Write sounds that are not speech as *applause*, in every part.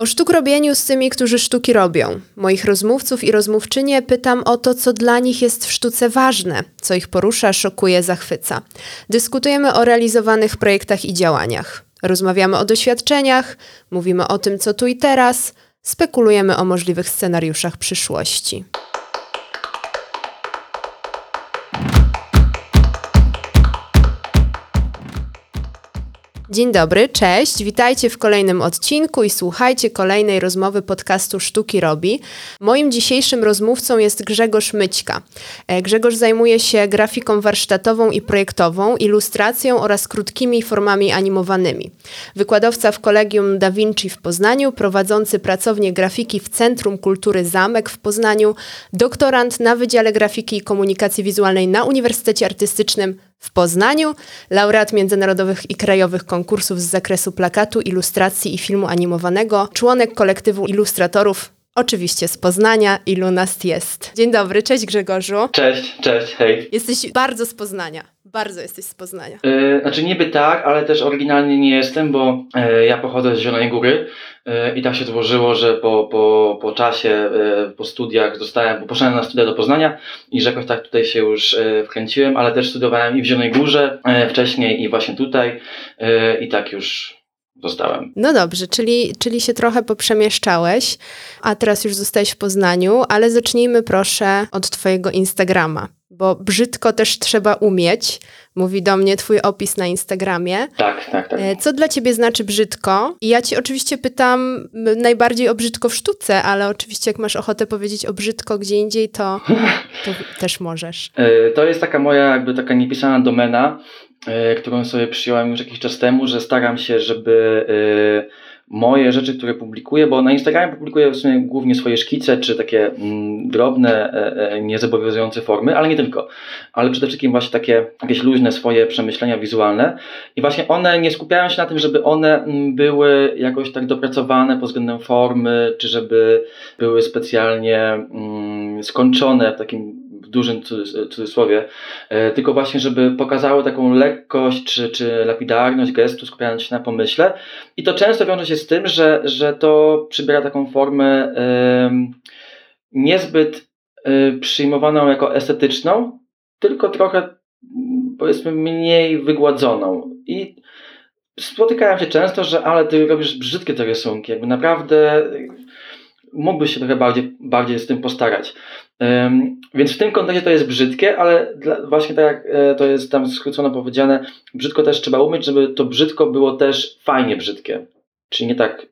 O sztuk robieniu z tymi, którzy sztuki robią. Moich rozmówców i rozmówczynie pytam o to, co dla nich jest w sztuce ważne, co ich porusza, szokuje, zachwyca. Dyskutujemy o realizowanych projektach i działaniach. Rozmawiamy o doświadczeniach, mówimy o tym, co tu i teraz, spekulujemy o możliwych scenariuszach przyszłości. Dzień dobry, cześć, witajcie w kolejnym odcinku i słuchajcie kolejnej rozmowy podcastu Sztuki Robi. Moim dzisiejszym rozmówcą jest Grzegorz Myćka. E, Grzegorz zajmuje się grafiką warsztatową i projektową, ilustracją oraz krótkimi formami animowanymi. Wykładowca w Kolegium Da Vinci w Poznaniu, prowadzący pracownię grafiki w Centrum Kultury Zamek w Poznaniu, doktorant na Wydziale Grafiki i Komunikacji Wizualnej na Uniwersytecie Artystycznym w Poznaniu, laureat międzynarodowych i krajowych konkursów z zakresu plakatu, ilustracji i filmu animowanego, członek kolektywu ilustratorów, oczywiście z Poznania. Ilu nas jest? Dzień dobry, cześć Grzegorzu. Cześć, cześć, hej. Jesteś bardzo z Poznania. Bardzo jesteś z Poznania. Yy, znaczy niby tak, ale też oryginalnie nie jestem, bo yy, ja pochodzę z Zielonej Góry yy, i tak się złożyło, że po, po, po czasie, po studiach zostałem, poszedłem na studia do Poznania i że jakoś tak tutaj się już wkręciłem, ale też studiowałem i w Zielonej Górze wcześniej i właśnie tutaj i tak już zostałem. No dobrze, czyli, czyli się trochę poprzemieszczałeś, a teraz już zostałeś w Poznaniu, ale zacznijmy proszę od Twojego Instagrama, bo brzydko też trzeba umieć. Mówi do mnie Twój opis na Instagramie. Tak, tak, tak. E, co dla Ciebie znaczy brzydko? I ja Ci oczywiście pytam najbardziej o brzydko w sztuce, ale oczywiście jak masz ochotę powiedzieć o brzydko gdzie indziej, to, *laughs* to też możesz. E, to jest taka moja jakby taka niepisana domena, E, którą sobie przyjąłem już jakiś czas temu, że staram się, żeby moje rzeczy, które publikuję, bo na Instagramie publikuję w sumie głównie swoje szkice, czy takie mm, drobne, e, niezobowiązujące formy, ale nie tylko, ale przede wszystkim właśnie takie jakieś luźne swoje przemyślenia wizualne. I właśnie one nie skupiają się na tym, żeby one mm, były jakoś tak dopracowane pod względem formy, czy żeby były specjalnie mm, skończone w takim dużym cudzysłowie, e, tylko właśnie, żeby pokazały taką lekkość czy, czy lapidarność gestu, skupiając się na pomyśle. I to często wiąże się z tym, że, że to przybiera taką formę niezbyt e, przyjmowaną jako estetyczną, tylko trochę powiedzmy mniej wygładzoną. I spotykałem się często, że ale ty robisz brzydkie te rysunki, jakby naprawdę mógłbyś się trochę bardziej, bardziej z tym postarać. Więc w tym kontekście to jest brzydkie, ale dla, właśnie tak jak e, to jest tam skrócono powiedziane, brzydko też trzeba umieć, żeby to brzydko było też fajnie brzydkie. Czyli nie tak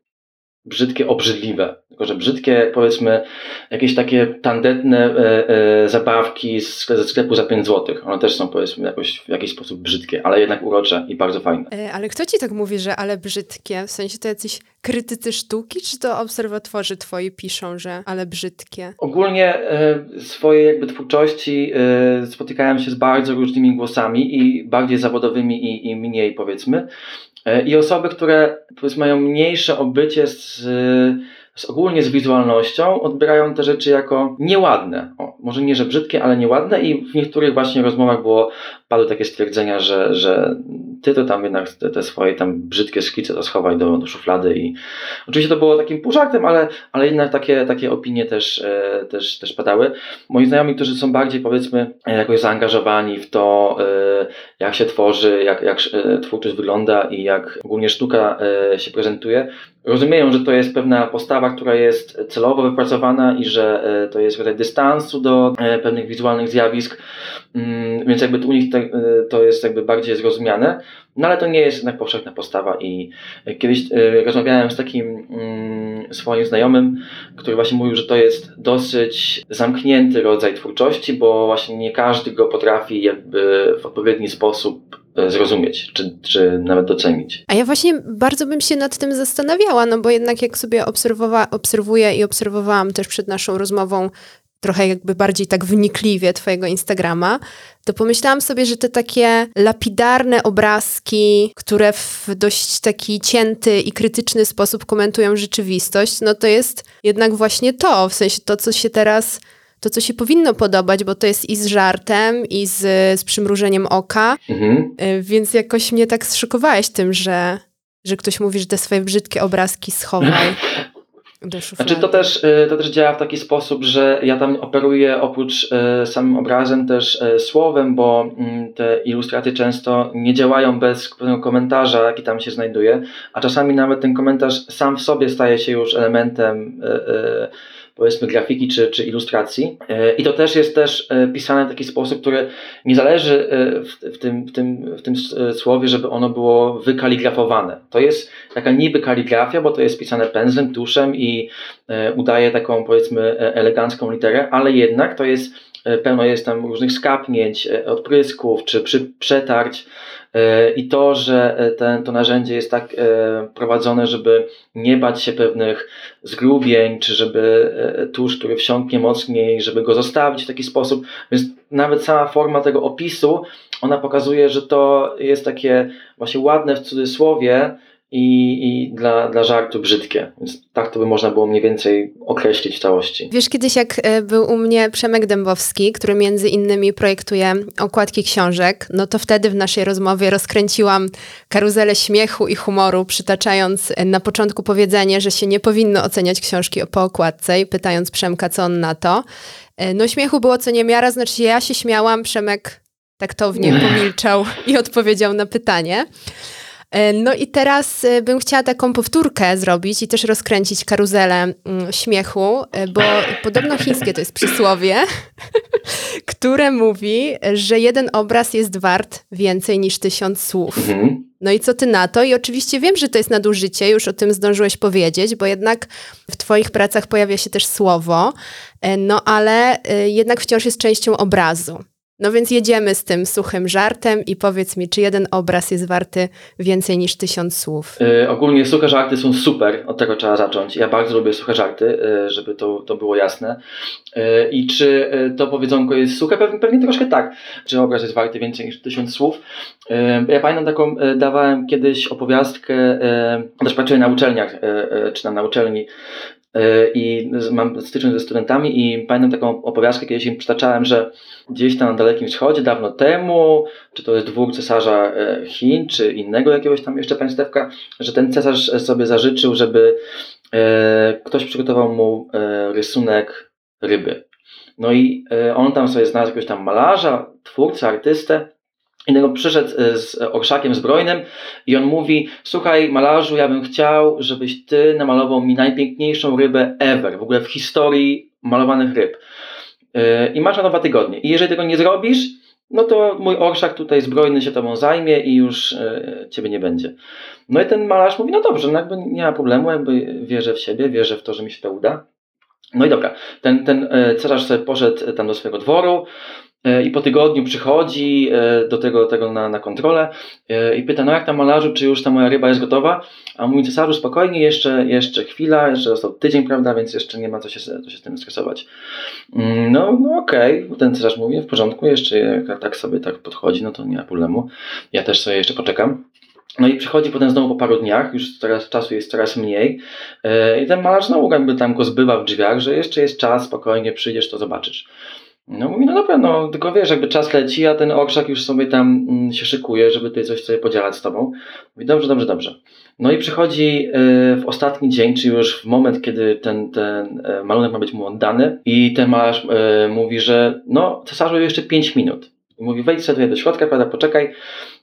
brzydkie, obrzydliwe. Tylko, że brzydkie, powiedzmy, jakieś takie tandetne e, e, zabawki z, ze sklepu za 5 zł. One też są, powiedzmy, jakoś, w jakiś sposób brzydkie, ale jednak urocze i bardzo fajne. E, ale kto ci tak mówi, że ale brzydkie? W sensie to jacyś krytycy sztuki, czy to obserwatorzy twoi piszą, że ale brzydkie? Ogólnie e, swojej jakby twórczości e, spotykałem się z bardzo różnymi głosami i bardziej zawodowymi i, i mniej, powiedzmy. E, I osoby, które mają mniejsze obycie z, z ogólnie z wizualnością, odbierają te rzeczy jako nieładne. O, może nie, że brzydkie, ale nieładne i w niektórych właśnie rozmowach było, padły takie stwierdzenia, że, że ty to tam jednak te, te swoje tam brzydkie szkice to schowaj do, do szuflady i oczywiście to było takim półżartem, ale, ale jednak takie, takie opinie też, e, też, też padały. Moi znajomi, którzy są bardziej powiedzmy jakoś zaangażowani w to, e, jak się tworzy, jak, jak e, twórczość wygląda i jak ogólnie sztuka e, się prezentuje, rozumieją, że to jest pewna postawa, która jest celowo wypracowana i że e, to jest rodzaj dystansu do e, pewnych wizualnych zjawisk, mm, więc jakby u nich to jest jakby bardziej zrozumiane, no ale to nie jest jednak powszechna postawa i kiedyś rozmawiałem z takim mm, swoim znajomym, który właśnie mówił, że to jest dosyć zamknięty rodzaj twórczości, bo właśnie nie każdy go potrafi jakby w odpowiedni sposób zrozumieć, czy, czy nawet docenić. A ja właśnie bardzo bym się nad tym zastanawiała, no bo jednak jak sobie obserwowa obserwuję i obserwowałam też przed naszą rozmową trochę jakby bardziej tak wnikliwie twojego Instagrama, to pomyślałam sobie, że te takie lapidarne obrazki, które w dość taki cięty i krytyczny sposób komentują rzeczywistość, no to jest jednak właśnie to, w sensie to, co się teraz to, co się powinno podobać, bo to jest i z żartem, i z, z przymrużeniem oka. Mhm. Y, więc jakoś mnie tak zszokowałeś tym, że, że ktoś mówi, że te swoje brzydkie obrazki schowaj. *clears throat* Znaczy to też, y, to też działa w taki sposób, że ja tam operuję oprócz y, samym obrazem też y, słowem, bo mm, te ilustracje często nie działają bez pewnego komentarza, jaki tam się znajduje, a czasami nawet ten komentarz sam w sobie staje się już elementem powiedzmy grafiki czy, czy ilustracji. E, I to też jest też e, pisane w taki sposób, który nie zależy e, w, w, tym, w, tym, w tym słowie, żeby ono było wykaligrafowane. To jest taka niby kaligrafia, bo to jest pisane pędzlem, tuszem i udaje taką powiedzmy elegancką literę, ale jednak to jest pełno jest tam różnych skapnięć, odprysków czy przy, przetarć I to, że e, ten, to narzędzie jest tak e, prowadzone, żeby nie bać się pewnych zgrubień, czy żeby tusz, który wsiąknie mocniej, żeby go zostawić w taki sposób. Więc nawet sama forma tego opisu, ona pokazuje, że to jest takie właśnie ładne w cudzysłowie, i, i dla, dla żartu brzydkie. Więc tak to by można było mniej więcej określić w całości. Wiesz, kiedyś jak e, był u mnie Przemek Dębowski, który między innymi projektuje okładki książek, no to wtedy w naszej rozmowie rozkręciłam karuzelę śmiechu i humoru, przytaczając e, na początku powiedzenie, że się nie powinno oceniać książki po okładce i pytając Przemka, co on na to. E, no śmiechu było co niemiara, znaczy ja się śmiałam, Przemek taktownie *laughs* pomilczał i odpowiedział na pytanie. E, no i teraz e, bym chciała taką powtórkę zrobić i też rozkręcić karuzelę mm, śmiechu, e, bo podobno chińskie to jest przysłowie, *laughs* które mówi, że jeden obraz jest wart więcej niż tysiąc słów. Mhm. No i co ty na to? I oczywiście wiem, że to jest nadużycie, już o tym zdążyłeś powiedzieć, bo jednak w twoich pracach pojawia się też słowo, no ale jednak wciąż jest częścią obrazu. No więc jedziemy z tym suchym żartem i powiedz mi, czy jeden obraz jest warty więcej niż tysiąc słów? Yy, ogólnie suche żarty są super, od tego trzeba zacząć. Ja bardzo lubię suche żarty, yy, żeby to, to było jasne. Yy, I czy to powiedzonko jest suche? Pewnie, pewnie troszkę tak. Czy obraz jest warty więcej niż tysiąc słów? Ja pamiętam taką, dawałem kiedyś opowiastkę, też pracuję na uczelniach, czy tam na uczelni, i mam styczność ze studentami i pamiętam taką opowiastkę, kiedyś im przytaczałem, że gdzieś tam na Dalekim Wschodzie dawno temu, czy to jest dwór cesarza e, Chin, czy innego jakiegoś tam jeszcze państewka, że ten cesarz sobie zażyczył, żeby e, ktoś przygotował mu rysunek ryby. No i on tam sobie znalazł jakiegoś tam malarza, twórcę, artystę Innego przyszedł e, z orszakiem zbrojnym i on mówi: Słuchaj, malarzu, ja bym chciał, żebyś ty namalował mi najpiękniejszą rybę ever, w ogóle w historii malowanych ryb. E, I masz na dwa tygodnie. I jeżeli tego nie zrobisz, no to mój orszak tutaj zbrojny się tobą zajmie i już e, ciebie nie będzie. No i ten malarz mówi: No dobrze, no jakby nie ma problemu, jakby wierzę w siebie, wierzę w to, że mi się to uda. No i dobra, ten, ten cesarz sobie poszedł tam do swojego dworu, i po tygodniu przychodzi e, do tego, tego na, na kontrolę e, i pyta, no jak tam malarzu, czy już ta moja ryba jest gotowa? A mówi cesarzu, spokojnie, jeszcze, jeszcze chwila, jeszcze został tydzień, prawda, więc jeszcze nie ma co się, co się z tym stresować. Mm, no, no okej, okay. ten cesarz mówi, w porządku, jeszcze jak tak sobie tak podchodzi, no to nie ma problemu. Ja też sobie jeszcze poczekam. No i przychodzi potem znowu po paru dniach, już teraz czasu jest coraz mniej i ten malarz znowu jakby tam go zbywa w drzwiach, że jeszcze jest czas, spokojnie przyjdziesz, to zobaczysz. No mówi, no dobra, no tylko wiesz, jakby czas leci, a ten orszak już sobie tam mm, się szykuje, żeby tutaj coś sobie podzielać z tobą. Mówi, dobrze, dobrze, dobrze. No i przychodzi y, w ostatni dzień, czy już w moment, kiedy ten, ten y, malunek ma być mu oddany i ten malarz y, mówi, że no cesarzu jeszcze 5 minut. I mówi, wejdź sobie tutaj do środka, prawda, poczekaj.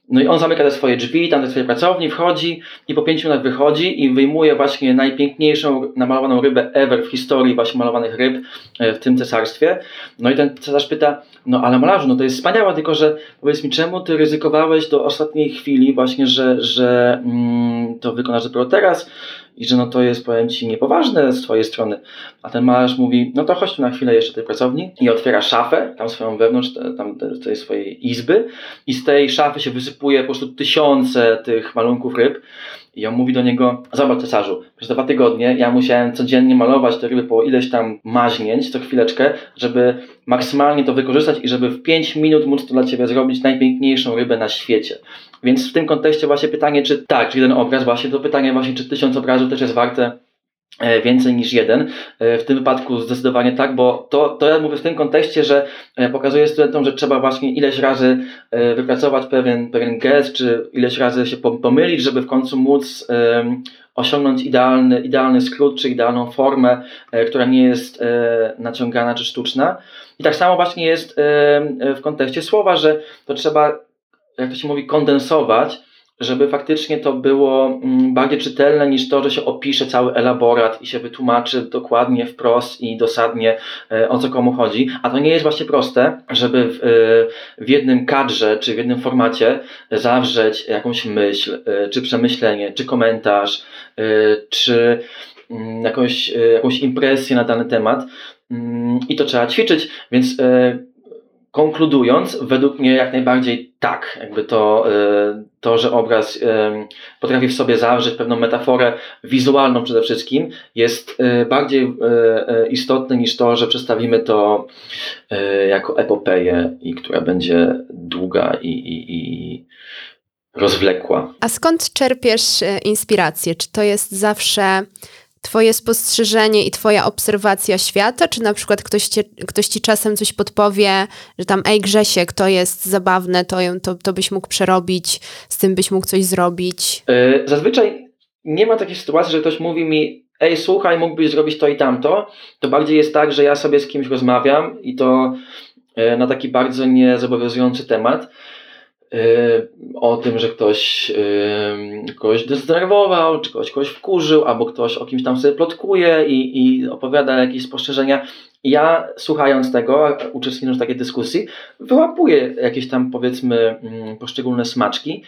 No i on zamyka te swoje drzwi, tam te swoje pracowni, wchodzi i po pięciu minutach wychodzi i wyjmuje właśnie najpiękniejszą namalowaną rybę ever w historii właśnie malowanych ryb e, w tym cesarstwie. No i ten cesarz pyta, no ale malarzu, no to jest wspaniałe, tylko że powiedz mi, czemu ty ryzykowałeś do ostatniej chwili właśnie, że, że mm, to wykonasz dopiero teraz? I że no to jest, powiem Ci, niepoważne z Twojej strony. A ten malarz mówi, no to chodź tu na chwilę jeszcze do tej pracowni i otwiera szafę, tam swoją wewnątrz, tam tej swojej izby i z tej szafy się wysypuje po prostu tysiące tych malunków ryb i on mówi do niego, zobacz cesarzu, przez dwa tygodnie ja musiałem codziennie malować te ryby po ileś tam maźnięć, co chwileczkę, żeby maksymalnie to wykorzystać i żeby w 5 minut móc to dla Ciebie zrobić najpiękniejszą rybę na świecie. Więc w tym kontekście właśnie pytanie, czy tak, czy jeden obraz, właśnie to pytanie właśnie, czy tysiąc obrazów też jest warte e, więcej niż jeden. E, w tym wypadku zdecydowanie tak, bo to, to ja mówię w tym kontekście, że e, pokazuję studentom, że trzeba właśnie ileś razy wypracować pewien, pewien gest, czy ileś razy się pomylić, żeby w końcu móc osiągnąć idealny, idealny skrót czy idealną formę, która nie jest naciągana czy sztuczna. I tak samo właśnie jest w kontekście słowa, że to trzeba, jak to się mówi, kondensować żeby faktycznie to było mm, bardziej czytelne niż to, że się opisze cały elaborat i się wytłumaczy dokładnie, wprost i dosadnie e, o co komu chodzi. A to nie jest właśnie proste, żeby w, e, w jednym kadrze czy w jednym formacie zawrzeć jakąś myśl, e, czy przemyślenie, czy komentarz, czy mm, jakąś, jakąś impresję na dany temat. Mm, I to trzeba ćwiczyć, więc konkludując, według mnie jak najbardziej tak, jakby to, e, to, że obraz e, potrafi w sobie zawrzeć pewną metaforę wizualną przede wszystkim, jest e, bardziej istotny niż to, że przedstawimy to jako epopeję, i która będzie długa i, i, i rozwlekła. A skąd czerpiesz inspirację? Czy to jest zawsze Twoje spostrzeżenie i Twoja obserwacja świata, czy na przykład ktoś, cię, ktoś Ci czasem coś podpowie, że tam, ej Grzesiek, to jest zabawne, to, to, to byś mógł przerobić, z tym byś mógł coś zrobić? Yy, zazwyczaj nie ma takiej sytuacji, że ktoś mówi mi, ej słuchaj, mógłbyś zrobić to i tamto. To bardziej jest tak, że ja sobie z kimś rozmawiam i to yy, na taki bardzo niezobowiązujący temat o tym, że ktoś yy, kogoś zdenerwował, czy ktoś kogoś wkurzył, albo ktoś o kimś tam sobie plotkuje i, i opowiada jakieś spostrzeżenia. Ja słuchając tego, uczestnicząc w takiej dyskusji, wyłapuję jakieś tam powiedzmy mm, poszczególne smaczki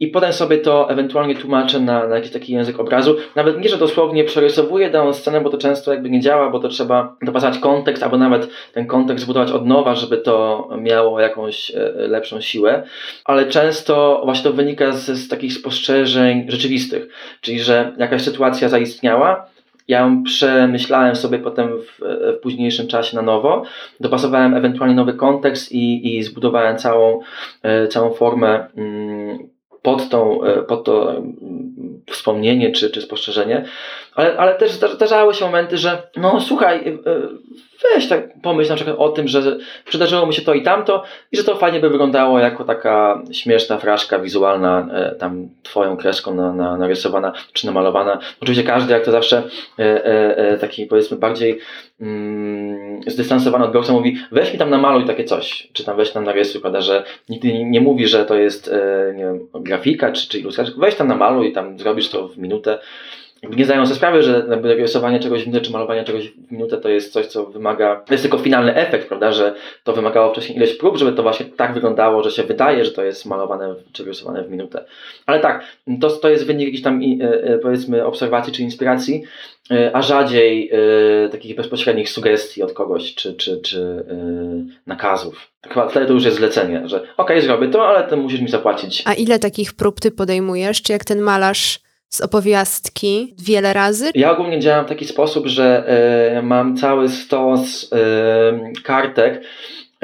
i potem sobie to ewentualnie tłumaczę na, na jakiś taki język obrazu. Nawet nie, że dosłownie przerysowuję daną scenę, bo to często jakby nie działa, bo to trzeba dopasować kontekst, albo nawet ten kontekst zbudować od nowa, żeby to miało jakąś e, lepszą siłę. Ale często właśnie to wynika z, z takich spostrzeżeń rzeczywistych. Czyli, że jakaś sytuacja zaistniała, ja ją przemyślałem sobie potem w, w, późniejszym czasie na nowo, dopasowałem ewentualnie nowy kontekst i, i zbudowałem całą, e, całą formę mm, pod, tą, e, pod to mm, wspomnienie czy, czy spostrzeżenie, ale, ale też zdarzały się momenty, że no słuchaj, e, weź tak pomyśl na przykład o tym, że przydarzyło mi się to i tamto i że to fajnie by wyglądało jako taka śmieszna fraszka wizualna, e, tam twoją kreską na, na, narysowana czy namalowana. Oczywiście każdy, jak to zawsze taki powiedzmy bardziej mm, zdystansowany odbiorca mówi, weź mi tam namaluj takie coś, czy tam weź tam narysuj, prawda, że nigdy nie, mówi, że to jest nie wiem, grafika czy, czy ilustracja, weź tam namaluj tam zrobisz to w minutę. Nie zdają sobie sprawy, że rysowanie czegoś w minutę czy malowanie czegoś w minutę to jest coś, co wymaga, to jest tylko finalny efekt, prawda, że to wymagało wcześniej ileś prób, żeby to właśnie tak wyglądało, że się wydaje, że to jest malowane czy rysowane w minutę. Ale tak, to, to jest wynik jakiejś tam e, e, powiedzmy obserwacji czy inspiracji, e, a rzadziej takich bezpośrednich sugestii od kogoś czy, czy, czy nakazów. Chyba wtedy to już jest zlecenie, że okej, okay, zrobię to, ale to musisz mi zapłacić. A ile takich prób ty podejmujesz? Czy jak ten malarz z opowiastki wiele razy? Ja ogólnie działam w taki sposób, że y, mam cały stos y, kartek.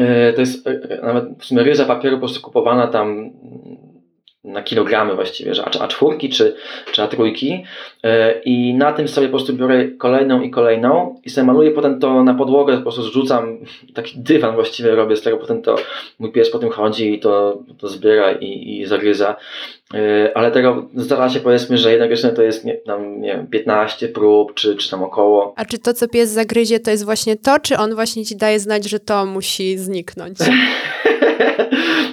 Y, to jest nawet w sumie ryza papieru po prostu kupowana tam na kilogramy właściwie, że A, czwórki czy, czy A trójki e, i na tym sobie po prostu biorę kolejną i kolejną i sobie maluję potem to na podłogę, po prostu zrzucam *laughs* taki dywan właściwie robię z którego potem to mój pies po tym chodzi i to, to zbiera i, i zagryza. E, ale tego zdarza się powiedzmy, że jednak jeszcze to jest nie, tam, nie wiem, 15 prób czy, czy tam około. A czy to co pies zagryzie to jest właśnie to, czy on właśnie ci daje znać, że to musi zniknąć? *laughs*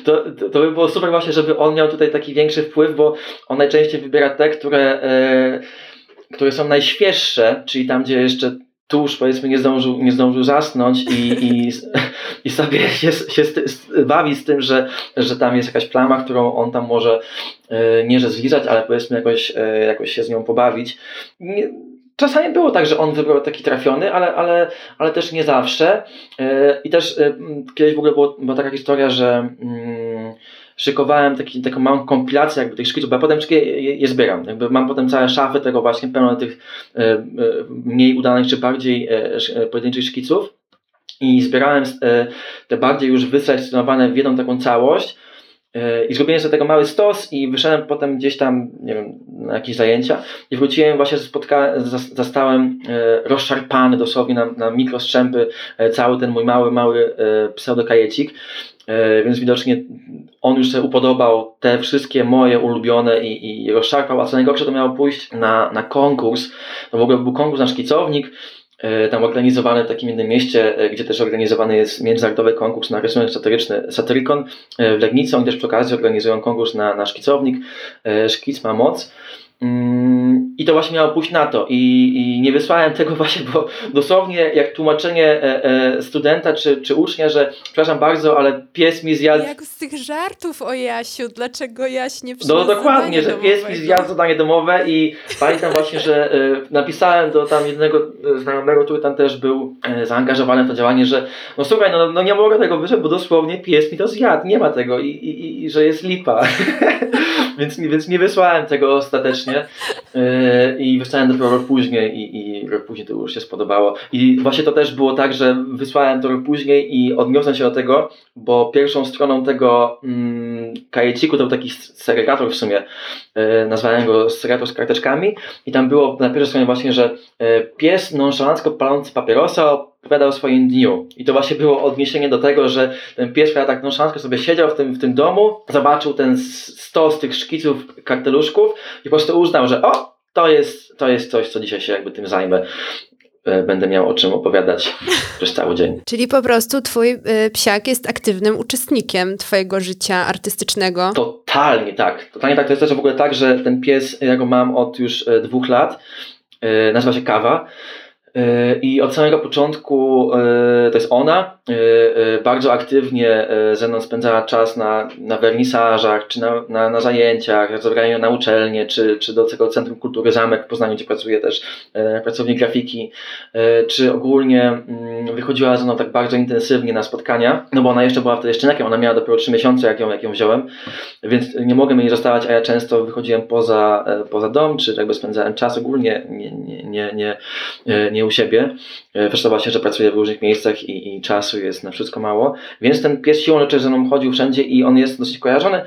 to, to, by było super właśnie, żeby on miał tutaj taki większy wpływ, bo on najczęściej wybiera te, które, e, które są najświeższe, czyli tam, gdzie jeszcze tuż powiedzmy nie zdążył, nie zdążył zasnąć i, i, *laughs* i sobie się, się bawi z tym, że, że tam jest jakaś plama, którą on tam może e, nie że zlizać, ale powiedzmy jakoś, e, jakoś się z nią pobawić. Nie, Czasami było tak, że on wybrał taki trafiony, ale, ale, ale też nie zawsze. I też kiedyś w ogóle było, była taka historia, że mm, szykowałem taki, taką małą kompilację jakby tych szkiców, bo ja potem je, je zbieram. Jakby mam potem całe szafy tego właśnie pełne tych e, mniej udanych czy bardziej pojedynczych szkiców i zbierałem te bardziej już wyselekcjonowane w jedną taką całość I zrobiłem sobie tego mały stos i wyszedłem potem gdzieś tam, nie wiem, na jakieś zajęcia i wróciłem właśnie, spotka- zastałem rozszarpany dosłownie na, na mikrostrzępy cały ten mój mały, mały pseudokajecik więc widocznie on już sobie upodobał te wszystkie moje ulubione i, i rozszarpał, a co najgorsze to miało pójść na, na konkurs, to w ogóle był konkurs na szkicownik, tam organizowany w takim jednym mieście, gdzie też organizowany jest międzynarodowy konkurs na rysunek satyryczny Satyricon w Legnicy. Oni też przy okazji organizują konkurs na, na szkicownik. Szkic ma moc. Mm, I to właśnie miało pójść na to. I, I, nie wysłałem *laughs* tego właśnie, bo dosłownie jak tłumaczenie e, e, studenta czy, czy ucznia, że przepraszam bardzo, ale pies mi zjadł. Jak z tych żartów o Jasiu, dlaczego Jaś nie przyszedł? No dokładnie, że pies mi zjadł zadanie domowe i pamiętam właśnie, że e, napisałem do tam jednego znajomego, który tam też był zaangażowany w to działanie, że no słuchaj, no, no nie mogę tego wyszedł, bo dosłownie pies mi to zjadł, nie ma tego i, i, i że jest lipa. *laughs* więc, więc nie wysłałem tego ostatecznie yy, i wysłałem dopiero rok później i, i rok później to już się spodobało. I właśnie to też było tak, że wysłałem to rok później i odniosłem się do tego, bo pierwszą stroną tego mm, kajeciku to był taki segregator w sumie, yy, nazwałem go segregator z karteczkami i tam było na pierwszej stronie właśnie, że yy, pies nonszalancko palący papierosa opowiadał o swoim dniu. I to właśnie było odniesienie do tego, że ten pies, który tak sobie siedział w tym, w tym domu, zobaczył ten stos tych szkiców, karteluszków i po prostu uznał, że o, to jest, to jest coś, co dzisiaj się jakby tym zajmę e, będę miał o czym opowiadać przez cały dzień. *laughs* Czyli po prostu twój y, psiak jest aktywnym uczestnikiem twojego życia artystycznego. Totalnie tak. Totalnie tak. To jest też w ogóle tak, że ten pies, ja go mam od już y, dwóch lat, nazywa się Kawa. I od samego początku to jest ona. Bardzo aktywnie ze mną spędzała czas na, na wernisażach, czy na, na, na zajęciach, zabrania na uczelnię, czy, czy do tego Centrum Kultury Zamek w Poznaniu, gdzie pracuje też pracownik grafiki, czy ogólnie mm, wychodziła ze mną tak bardzo intensywnie na spotkania, no bo ona jeszcze była wtedy szczeniakiem, ona miała dopiero 3 miesiące, jak ją, jak ją wziąłem, więc nie mogłem jej zostawać, a ja często wychodziłem poza, poza dom, czy jakby spędzałem czas ogólnie, nie, nie, nie, nie, nie nie u siebie. Zresztą właśnie, że pracuję w różnych miejscach i, i, czasu jest na wszystko mało. Więc ten pies siłą rzeczy ze mną chodził wszędzie i on jest dosyć kojarzony e,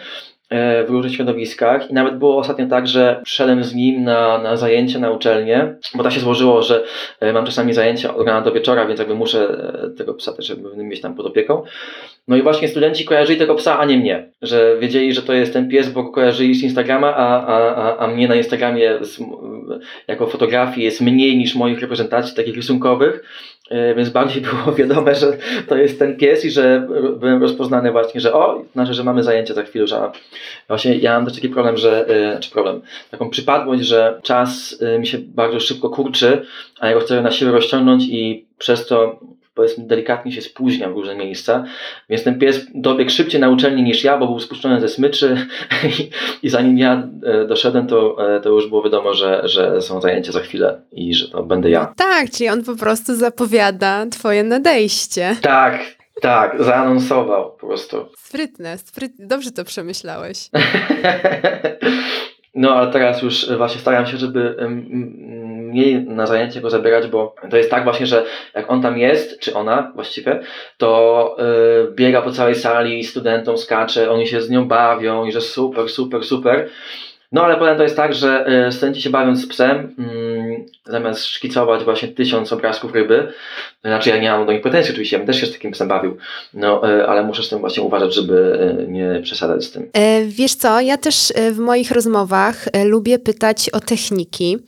w różnych środowiskach i nawet było ostatnio tak, że przyszedłem z nim na, na zajęcie na uczelnię, bo tak się złożyło, że e, mam czasami zajęcia od rana do wieczora, więc jakby muszę e, tego psa też mieć tam pod opieką. No i właśnie studenci kojarzyli tego psa, a nie mnie. Że wiedzieli, że to jest ten pies, bo kojarzyli z Instagrama, a, a, a, a mnie na Instagramie z, jako fotografii jest mniej niż moich reprezentacji takich rysunkowych. E, więc bardziej *laughs* było wiadome, że to jest ten pies i że byłem rozpoznany właśnie, że o, znaczy, że mamy zajęcie za chwilę, że właśnie ja mam też taki problem, że, e, czy problem, taką przypadłość, że czas e, mi się bardzo szybko kurczy, a ja go chcę na siłę rozciągnąć i przez to powiedzmy delikatnie się spóźniam w różne miejsca, więc ten pies dobiegł szybciej na uczelni niż ja, bo był spuszczony ze smyczy *laughs* i, i zanim ja e, doszedłem, to, e, to już było wiadomo, że, że są zajęcia za chwilę i że to będę ja. Tak, czyli on po prostu zapowiada twoje nadejście. Tak, tak, zaanonsował po prostu. Sprytne, sprytne. Dobrze to przemyślałeś. *laughs* No, ale teraz już właśnie staram się, żeby mniej na zajęcie go zabierać, bo to jest tak właśnie, że jak on tam jest, czy ona właściwie, to yy, biega po całej sali, studentom skacze, oni się z nią bawią i że super, super, super. No ale potem to jest tak, że e, studenci się bawiąc z psem, zamiast szkicować właśnie tysiąc obrazków ryby, znaczy ja nie mam do nich pretensji oczywiście, ja bym też się z takim psem bawił, no e, ale muszę z tym właśnie uważać, żeby e, nie przesadzać z tym. Wiesz co, ja też w moich rozmowach lubię pytać o techniki,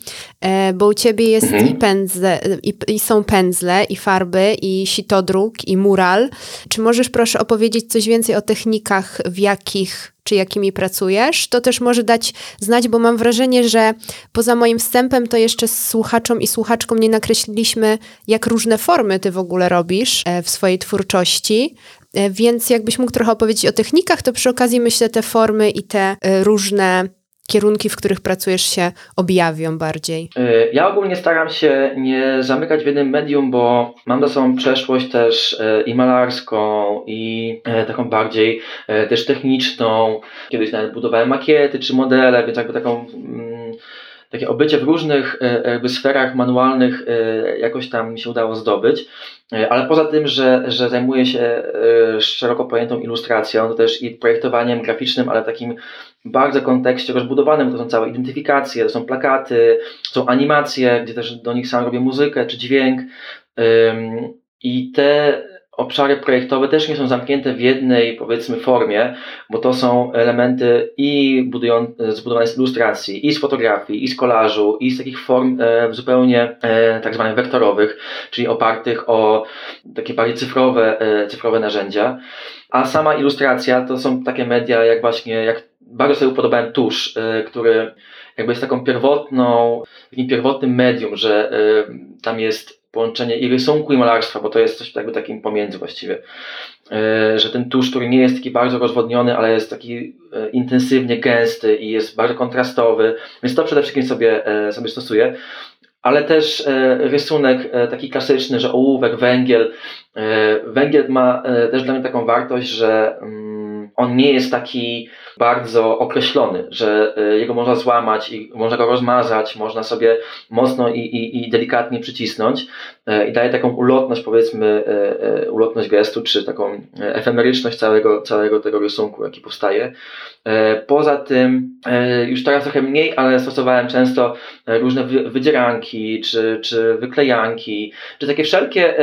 bo u ciebie jest mhm. i pędzle, i, i są pędzle, i farby, i sitodruk, i mural. Czy możesz proszę opowiedzieć coś więcej o technikach, w jakich czy jakimi pracujesz, to też może dać znać, bo mam wrażenie, że poza moim wstępem to jeszcze słuchaczom i słuchaczkom nie nakreśliliśmy, jak różne formy ty w ogóle robisz e, w swojej twórczości. E, więc jakbyś mógł trochę opowiedzieć o technikach, to przy okazji myślę te formy i te e, różne kierunki, w których pracujesz się objawią bardziej? E, ja ogólnie staram się nie zamykać w jednym medium, bo mam za sobą przeszłość też e, i malarską, i e, taką bardziej też techniczną. Kiedyś nawet budowałem makiety czy modele, więc jakby taką mm, takie obycie w różnych jakby sferach manualnych jakoś tam mi się udało zdobyć. Ale poza tym, że, że zajmuję się szeroko pojętą ilustracją, to też i projektowaniem graficznym, ale takim bardzo kontekście rozbudowanym, to są całe identyfikacje, to są plakaty, są animacje, gdzie też do nich sam robię muzykę czy dźwięk. I te obszary projektowe też nie są zamknięte w jednej, powiedzmy, formie, bo to są elementy i zbudowane z ilustracji, i z fotografii, i z kolażu, i z takich form e, zupełnie e, tak zwanych wektorowych, czyli opartych o takie bardziej cyfrowe, e, cyfrowe narzędzia. A sama ilustracja to są takie media, jak właśnie, jak bardzo sobie upodobałem tusz, y, który jakby jest taką pierwotną, takim pierwotnym medium, że y, tam jest połączenie i rysunku i malarstwa, bo to jest coś jakby takim pomiędzy właściwie. Y, że ten tusz, który nie jest taki bardzo rozwodniony, ale jest taki intensywnie gęsty i jest bardzo kontrastowy, więc to przede wszystkim sobie, sobie stosuję ale też rysunek taki klasyczny, że ołówek, węgiel. Węgiel ma też dla mnie taką wartość, że mm, on nie jest taki bardzo określony, że e, jego można złamać i można go rozmazać, można sobie mocno i, i, i delikatnie przycisnąć e, i daje taką ulotność, powiedzmy, e, ulotność gestu, czy taką efemeryczność całego, całego tego rysunku, jaki powstaje. Poza tym, już teraz trochę mniej, ale stosowałem często różne wydzieranki, czy, czy wyklejanki, czy takie wszelkie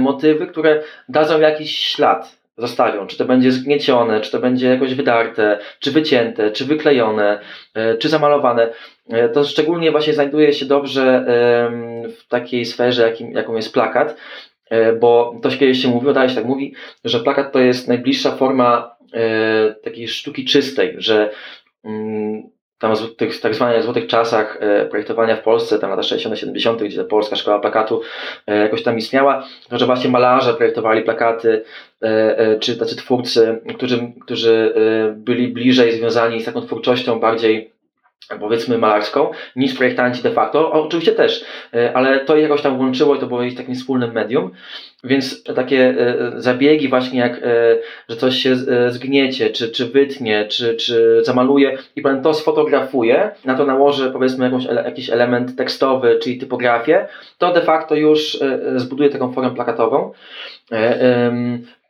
motywy, które dadzą jakiś ślad zostawią. Czy to będzie zgniecione, czy to będzie jakoś wydarte, czy wycięte, czy wyklejone, e, czy zamalowane. E, to szczególnie właśnie znajduje się dobrze w takiej sferze, jakim, jaką jest plakat, e, bo to kiedyś się mówiło, dalej się tak mówi, że plakat to jest najbliższa forma takiej sztuki czystej, że mm, tam w tych tak zwanych złotych czasach projektowania w Polsce, tam lata 60 70 gdzie ta polska szkoła plakatu jakoś tam istniała, to że właśnie malarze projektowali plakaty, czy tacy twórcy, którzy, którzy byli bliżej związani z taką twórczością bardziej powiedzmy malarską, niż projektanci de facto. oczywiście też, e, ale to jakoś tam łączyło i to było takim wspólnym medium. Więc takie e, zabiegi właśnie jak, e, że coś się zgniecie, czy, czy wytnie, czy, czy zamaluje i potem to sfotografuje, na to nałoży powiedzmy jakąś, jakiś element tekstowy, czyli typografię, to de facto już zbuduje taką formę plakatową.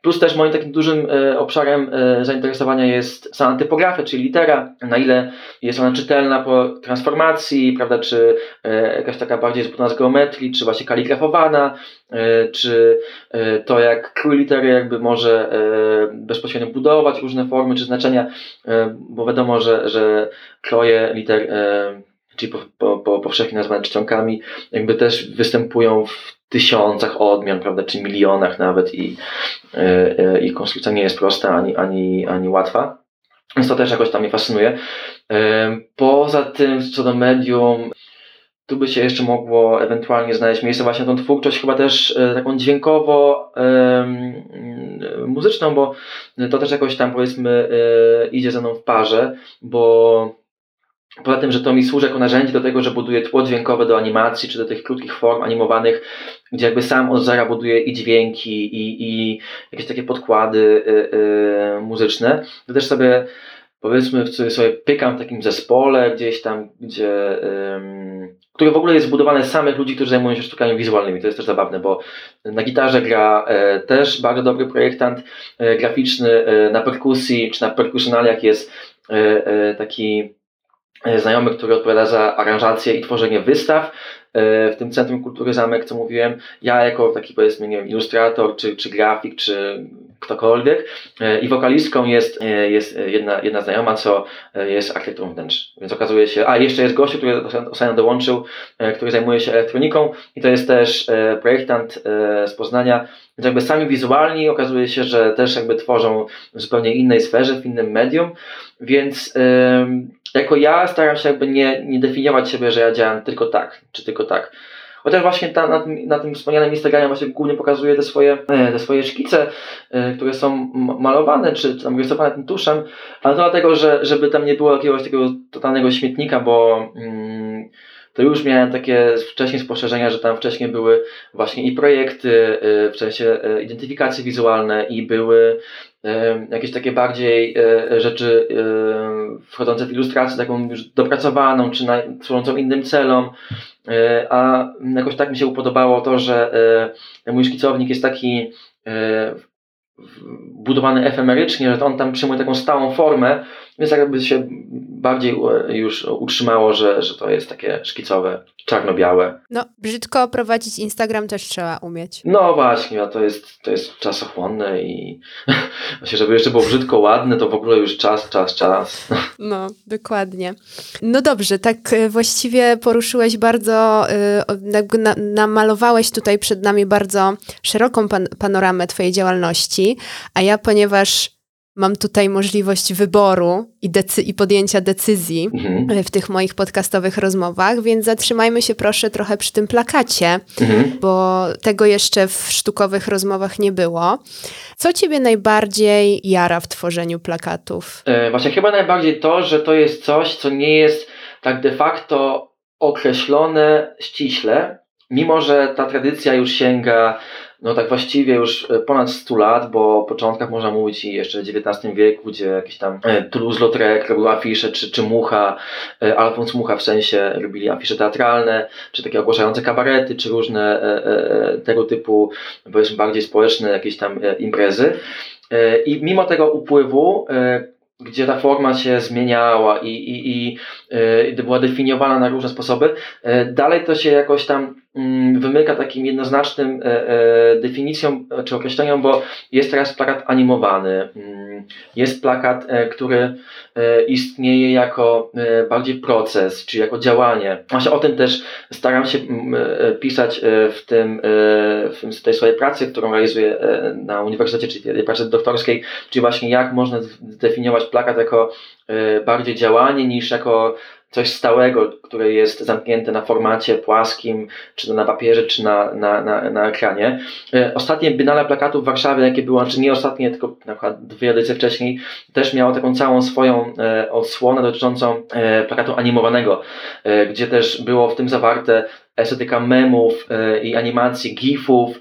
Plus też moim takim dużym e, obszarem e, zainteresowania jest sama typografia, czyli litera, na ile jest ona czytelna po transformacji, prawda, czy e, jakaś taka bardziej zbudowana z geometrii, czy właśnie kaligrafowana, czy to jak krój litery jakby może bezpośrednio budować różne formy czy znaczenia, bo wiadomo, że, że kroje liter czyli po, po, po powszechnie nazwane czcionkami, jakby też występują w tysiącach odmian, prawda, czy milionach nawet i, yy, i konstrukcja nie jest prosta ani, ani, ani łatwa. Więc to też jakoś tam mnie fascynuje. Yy, poza tym, co do medium, tu by się jeszcze mogło ewentualnie znaleźć miejsce właśnie na tą twórczość, chyba też taką dźwiękowo muzyczną, bo to też jakoś tam powiedzmy idzie ze mną w parze, bo Poza tym, że to mi służy jako narzędzie do tego, że buduję tło dźwiękowe do animacji, czy do tych krótkich form animowanych, gdzie jakby sam od zera buduję i dźwięki, i, i jakieś takie podkłady y, y, muzyczne, to też sobie powiedzmy sobie pykam w takim zespole gdzieś tam, gdzie który w ogóle jest zbudowany z samych ludzi, którzy zajmują się sztukami wizualnymi. To jest też zabawne, bo na gitarze gra e, też bardzo dobry projektant e, graficzny, e, na perkusji czy na perkusjonaliach jest taki znajomy, który odpowiada za aranżację i tworzenie wystaw e, w tym Centrum Kultury Zamek, co mówiłem. Ja jako taki powiedzmy, nie wiem, ilustrator, czy, czy grafik, czy ktokolwiek. E, I wokalistką jest, jest jedna, jedna znajoma, co jest architekturą wnętrz. Więc okazuje się, a jeszcze jest gościu, który ostatnio dołączył, który zajmuje się elektroniką i to jest też projektant z Poznania, więc jakby sami wizualni okazuje się, że też jakby tworzą w zupełnie innej sferze, w innym medium, więc yy, jako ja staram się jakby nie, nie definiować siebie, że ja działam tylko tak, czy tylko tak. Chociaż właśnie ta, na, tym, na tym wspomnianym Instagramie właśnie głównie pokazuję te swoje, e, te swoje szkice, e, które są malowane, czy tam rysowane tym tuszem, ale to dlatego, że żeby tam nie było jakiegoś takiego totalnego śmietnika, bo mm, to już miałem takie wcześniej spostrzeżenia, że tam wcześniej były właśnie i projekty w sensie identyfikacji wizualne i były jakieś takie bardziej rzeczy wchodzące w ilustrację taką już dopracowaną, czy służącą innym celom, a jakoś tak mi się upodobało to, że mój szkicownik jest taki budowany efemerycznie, że on tam przyjmuje taką stałą formę, więc jakby się bardziej już utrzymało, że, że to jest takie szkicowe, czarno-białe. No, brzydko prowadzić Instagram też trzeba umieć. No właśnie, a to jest, to jest czasochłonne i *laughs* właśnie, żeby jeszcze było brzydko ładne, to w ogóle już czas, czas, czas. *laughs* No, dokładnie. No dobrze, tak e, właściwie poruszyłeś bardzo, e, jakby namalowałeś tutaj przed nami bardzo szeroką pan panoramę Twojej działalności, a ja, ponieważ mam tutaj możliwość wyboru i, i podjęcia decyzji mhm. w tych moich podcastowych rozmowach, więc zatrzymajmy się proszę trochę przy tym plakacie, mhm. bo tego jeszcze w sztukowych rozmowach nie było. Co ciebie najbardziej jara w tworzeniu plakatów? E, właśnie chyba najbardziej to, że to jest coś, co nie jest tak de facto określone ściśle, mimo że ta tradycja już sięga no tak właściwie już e, ponad 100 lat, bo o początkach można mówić i jeszcze w XIX wieku, gdzie jakiś tam e, Toulouse-Lautrec robił afisze, czy, czy Mucha, e, Alfons Mucha w sensie robili afisze teatralne, czy takie ogłaszające kabarety, czy różne tego typu, powiedzmy bardziej społeczne jakieś tam imprezy. I mimo tego upływu, gdzie ta forma się zmieniała i, i, i, i była definiowana na różne sposoby, dalej to się jakoś tam wymyka takim jednoznacznym e, e, definicją czy określeniom, bo jest teraz plakat animowany, mm, jest plakat, e, który istnieje jako bardziej proces, czy jako działanie. Właśnie o tym też staram się mm, pisać w, tym, w tej swojej pracy, którą realizuję na uniwersytecie, czyli pracy doktorskiej, czyli właśnie jak można zdefiniować plakat jako bardziej działanie niż jako coś stałego, które jest zamknięte na formacie płaskim, czy na papierze, czy na, na, na, na ekranie. E, ostatnie Biennale Plakatów w Warszawie, jakie było, czy nie ostatnie, tylko na przykład dwie edycje wcześniej, też miało taką całą swoją e, odsłonę dotyczącą e, plakatu animowanego, gdzie też było w tym zawarte estetyka memów i animacji, gifów,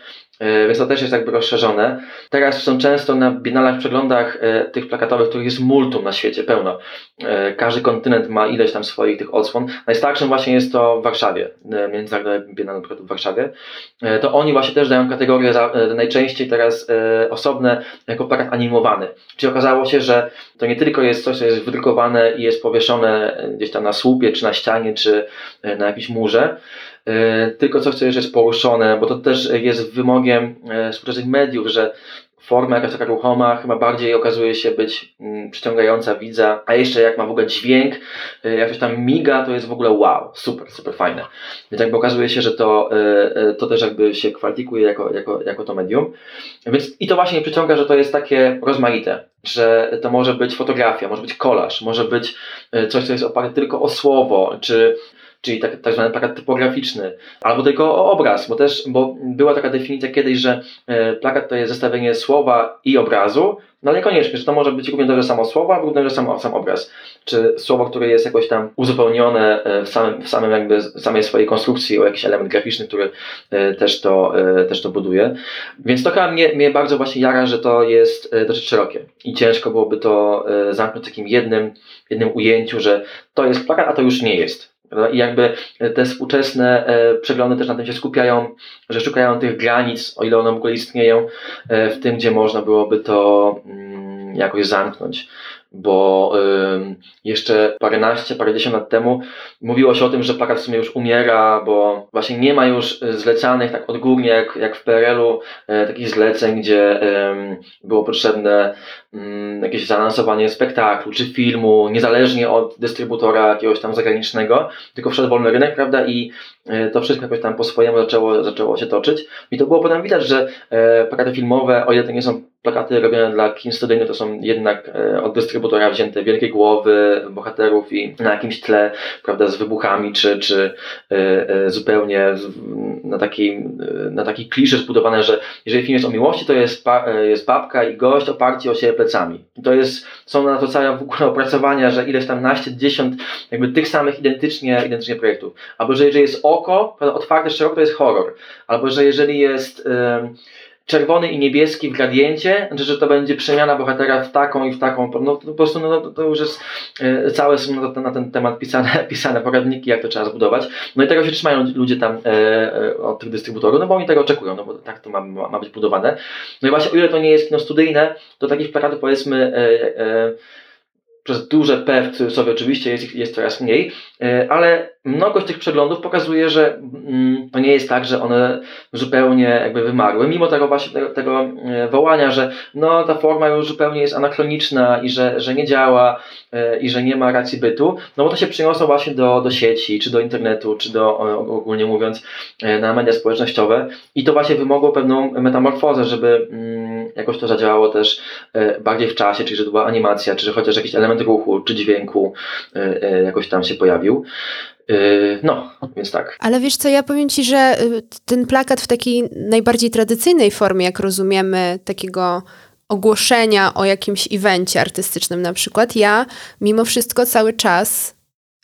więc to też jest jakby rozszerzone. Teraz są często na biennalach przeglądach e, tych plakatowych, których jest multum na świecie, pełno. E, każdy kontynent ma ileś tam swoich tych odsłon. Najstarszym właśnie jest to w Warszawie, Międzynarodowy Biennale w Warszawie. To oni właśnie też dają kategorię za, najczęściej teraz osobne jako plakat animowany. Czyli okazało się, że to nie tylko jest coś, co jest wydrukowane i jest powieszone gdzieś tam na słupie, czy na ścianie, czy na jakimś murze, E, tylko coś, co jest poruszone, bo to też jest wymogiem e, współczesnych mediów, że forma jakaś taka ruchoma chyba bardziej okazuje się być mm, przyciągająca widza, a jeszcze jak ma w ogóle dźwięk, e, jak coś tam miga, to jest w ogóle wow, super, super fajne. Więc jakby okazuje się, że to, to też jakby się kwalifikuje jako, jako, jako to medium. Więc i to właśnie przyciąga, że to jest takie rozmaite, że to może być fotografia, może być kolaż, może być coś, co jest oparte tylko o słowo, czy czyli tak, tak zwany plakat typograficzny, albo tylko obraz, bo też bo była taka definicja kiedyś, że e, plakat to jest zestawienie słowa i obrazu, no ale niekoniecznie, że to może być równie dobrze samo słowo, albo równie dobrze sam, sam obraz. Czy słowo, które jest jakoś tam uzupełnione e, w samym, w samym jakby samej swojej konstrukcji o jakiś element graficzny, który e, też to, też to buduje. Więc to chyba mnie, mnie bardzo właśnie jara, że to jest dosyć szerokie i ciężko byłoby to zamknąć w takim jednym, jednym ujęciu, że to jest plakat, a to już nie jest. I jakby te współczesne e, przeglądy też na tym się skupiają, że szukają tych granic, o ile one w ogóle istnieją, e, w tym, gdzie można byłoby to mm, jakoś zamknąć bo y, jeszcze paręnaście, parędziesiąt lat temu mówiło się o tym, że plakat w sumie już umiera, bo właśnie nie ma już zlecanych tak odgórnie jak, jak w PRL-u y, takich zleceń, gdzie y, było potrzebne jakieś zaanonsowanie spektaklu czy filmu, niezależnie od dystrybutora jakiegoś tam zagranicznego, tylko wszedł wolny rynek, prawda, i e, to wszystko jakoś tam po swojemu zaczęło, zaczęło się toczyć. I to było potem widać, że e, plakaty filmowe, o ile to nie są plakaty robione dla kin studyjnych to są jednak e, od dystrybutora wzięte wielkie głowy bohaterów i na jakimś tle, prawda, z wybuchami, czy, czy e, e, zupełnie na takiej, na taki klisze zbudowane, że jeżeli film jest o miłości, to jest, jest babka i gość oparci o siebie plecami. To jest, są na to całe w ogóle opracowania, że ileś tam naście, dziesiąt jakby tych samych identycznie, identycznie projektów. Albo że jeżeli jest oko, prawda, otwarte szeroko, to jest horror. Albo że jeżeli jest czerwony i niebieski w gradiencie, znaczy, że to będzie przemiana bohatera w taką i w taką. No, po prostu no, to już jest e, całe są na, na, ten temat pisane, *laughs* pisane poradniki, jak to trzeba zbudować. No i tego się trzymają ludzie tam e, e, od tych dystrybutorów, no bo oni tego oczekują, no bo tak to ma, ma, być budowane. No i właśnie o ile to nie jest kino studyjne, to takich plakatów powiedzmy e, e, przez duże P w cudzysłowie oczywiście jest, jest coraz mniej, e, ale mnogość tych przeglądów pokazuje, że mm, to nie jest tak, że one zupełnie jakby wymarły, mimo tego właśnie tego, tego e, wołania, że no ta forma już zupełnie jest anachroniczna i że, że nie działa e, i że nie ma racji bytu, no bo to się przyniosło właśnie do, do sieci, czy do internetu, czy do ogólnie mówiąc na media społecznościowe. I to właśnie wymogło pewną metamorfozę, żeby mm, jakoś to zadziałało też bardziej w czasie, czyli że to była animacja, czy że chociaż jakiś element ruchu czy dźwięku e, e, jakoś tam się pojawił. E, no, więc tak. Ale wiesz co, ja powiem Ci, że y, ten plakat w takiej najbardziej tradycyjnej formie, jak rozumiemy, takiego ogłoszenia o jakimś evencie artystycznym na przykład, ja mimo wszystko cały czas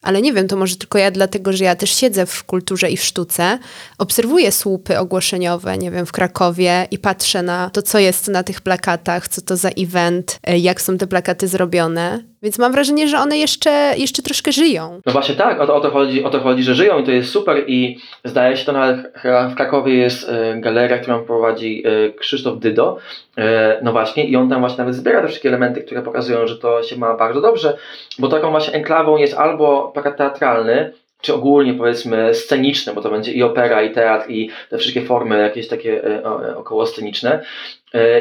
ale nie wiem, to może tylko ja, dlatego że ja też siedzę w kulturze i w sztuce, obserwuję słupy ogłoszeniowe, nie wiem, w Krakowie i patrzę na to, co jest na tych plakatach, co to za event, jak są te plakaty zrobione. Więc mam wrażenie, że one jeszcze, jeszcze troszkę żyją. No właśnie tak, o to, o, to chodzi, o to chodzi, że żyją i to jest super i zdaje się to nawet w Krakowie jest e, galeria, którą prowadzi e, Krzysztof Dydo, e, no właśnie i on tam właśnie nawet zbiera te wszystkie elementy, które pokazują, że to się ma bardzo dobrze, bo taką właśnie enklawą jest albo plakat teatralny, czy ogólnie powiedzmy sceniczne, bo to będzie i opera, i teatr, i te wszystkie formy jakieś takie około sceniczne.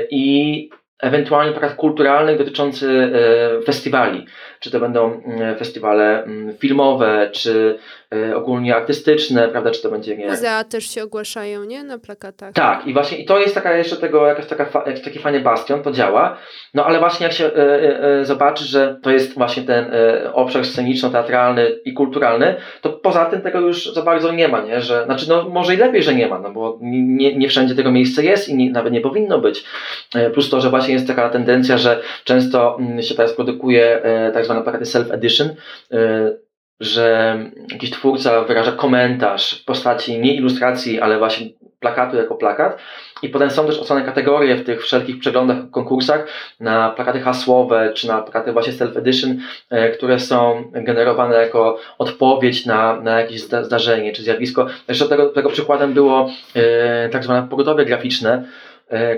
I ewentualnie plakat kulturalny dotyczący e, festiwali. Czy to będą mm, festiwale mm, filmowe, czy e, ogólnie artystyczne, prawda, czy to będzie, nie Muzea też się ogłaszają, nie? Na plakatach. Tak, i właśnie i to jest taka jeszcze tego, jakaś taka, jakiś taki fajny bastion, to działa, no ale właśnie jak się e, e, zobaczy, że to jest właśnie ten e, obszar sceniczno-teatralny i kulturalny, to poza tym tego już za bardzo nie ma, nie? Że, znaczy, no może i lepiej, że nie ma, no bo nie, nie wszędzie tego miejsca jest i nie, nawet nie powinno być. E, plus to, że właśnie jest taka tendencja, że często mm, się teraz produkuje e, tak zwane plakaty self-edition, e, że jakiś twórca wyraża komentarz w postaci nie ilustracji, ale właśnie plakatu jako plakat. I potem są też osobne kategorie w tych wszelkich przeglądach, konkursach na plakaty hasłowe, czy na plakaty właśnie self-edition, e, które są generowane jako odpowiedź na, na jakieś zdarzenie czy zjawisko. Zresztą tego, tego przykładem było e, tak zwane pogotowie graficzne,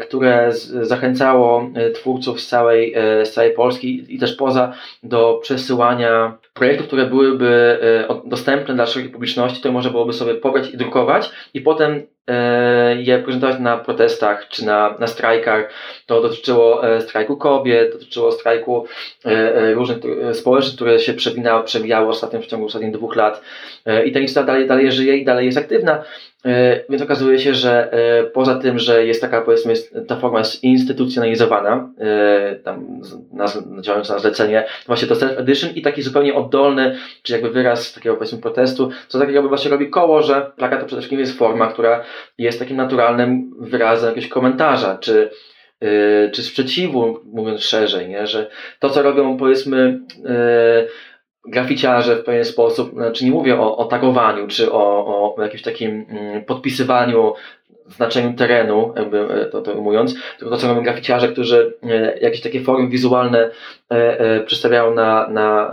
które zachęcało e, twórców z całej, e, z całej Polski i też poza do przesyłania projektów, które byłyby dostępne dla szerokiej publiczności, to można byłoby sobie pobrać i drukować i potem je prezentować na protestach czy na, na strajkach. To dotyczyło strajku kobiet, dotyczyło strajku różnych społecznych, które się przewinały, przewijały ostatnio w ciągu ostatnich dwóch lat. I ta lista dalej, dalej żyje i dalej jest aktywna. E, więc okazuje się, że e, poza tym, że jest taka, powiedzmy, ta forma jest instytucjonalizowana, e, tam na, działająca na zlecenie, właśnie to self-edition i taki zupełnie oddolny, czy jakby wyraz takiego, powiedzmy, protestu, co takiego właśnie robi koło, że plakat to przede wszystkim jest forma, która jest takim naturalnym wyrazem jakiegoś komentarza, czy czy sprzeciwu, mówiąc szerzej, nie? że to, co robią, powiedzmy, graficiarze w pewien sposób, znaczy nie mówię o, o tagowaniu, czy o, o jakimś takim mm, podpisywaniu znaczeniu terenu, jakby e, to, to tylko to co robią graficiarze, którzy e, jakieś takie formy wizualne e, przedstawiają na, na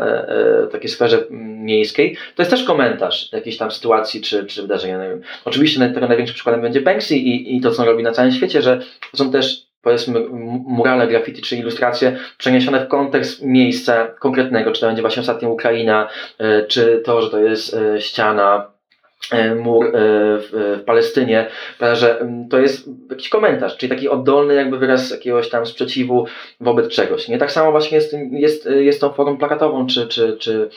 takiej sferze miejskiej, to jest też komentarz jakiejś tam sytuacji czy, czy wydarzenia. Nie wiem. Oczywiście tego największym przykładem będzie Banksy i, i to, co on robi na całym świecie, że są też powiedzmy murale, graffiti czy ilustracje przeniesione w kontekst miejsca konkretnego, czy to będzie właśnie ostatnio Ukraina, czy to, że to jest ściana mur w, Palestynie, że to jest jakiś komentarz, czyli taki oddolny jakby wyraz jakiegoś tam sprzeciwu wobec czegoś. Nie tak samo właśnie jest, jest, jest tą formą plakatową, czy, czy, czy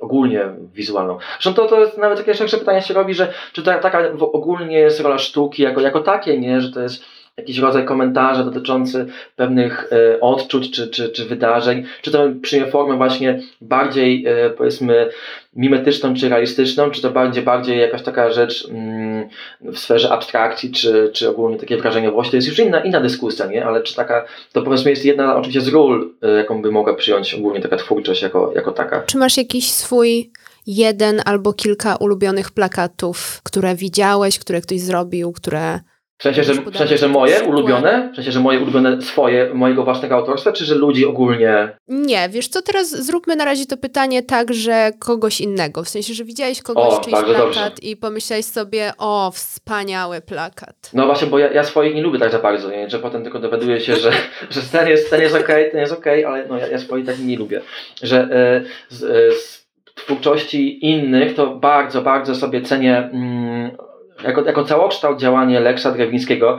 ogólnie wizualną. Zresztą to, to jest nawet takie szersze pytanie się robi, że czy to taka ogólnie jest rola sztuki jako, jako takie, nie, że to jest jakiś rodzaj komentarza dotyczący pewnych odczuć czy, czy, czy wydarzeń, czy to przyjmie formę właśnie bardziej powiedzmy mimetyczną czy realistyczną, czy to bardziej, bardziej jakaś taka rzecz mm, w sferze abstrakcji, czy, czy ogólnie takie wrażeniowości, to jest już inna, inna dyskusja, nie? ale czy taka, to powiedzmy jest jedna oczywiście z ról, jaką by mogła przyjąć ogólnie taka twórczość jako, jako taka. Czy masz jakiś swój jeden albo kilka ulubionych plakatów, które widziałeś, które ktoś zrobił, które w sensie, że, w sensie, że moje ulubione? W sensie, że moje ulubione swoje, mojego własnego autorstwa, czy że ludzi ogólnie? Nie, wiesz co, teraz zróbmy na razie to pytanie tak, że kogoś innego. W sensie, że widziałeś kogoś o, czyjś plakat dobrze. i pomyślałeś sobie, o, wspaniały plakat. No właśnie, bo ja, ja swoich nie lubię tak za bardzo, nie? że potem tylko dowiaduję się, że, *laughs* że ten jest, ten jest okej, okay, ten jest okej, okay, ale no, ja, ja swoich tak nie lubię. Że e, z, e, z twórczości innych to bardzo, bardzo sobie cenię mm, jako, jako całokształt działanie Leksa Drewińskiego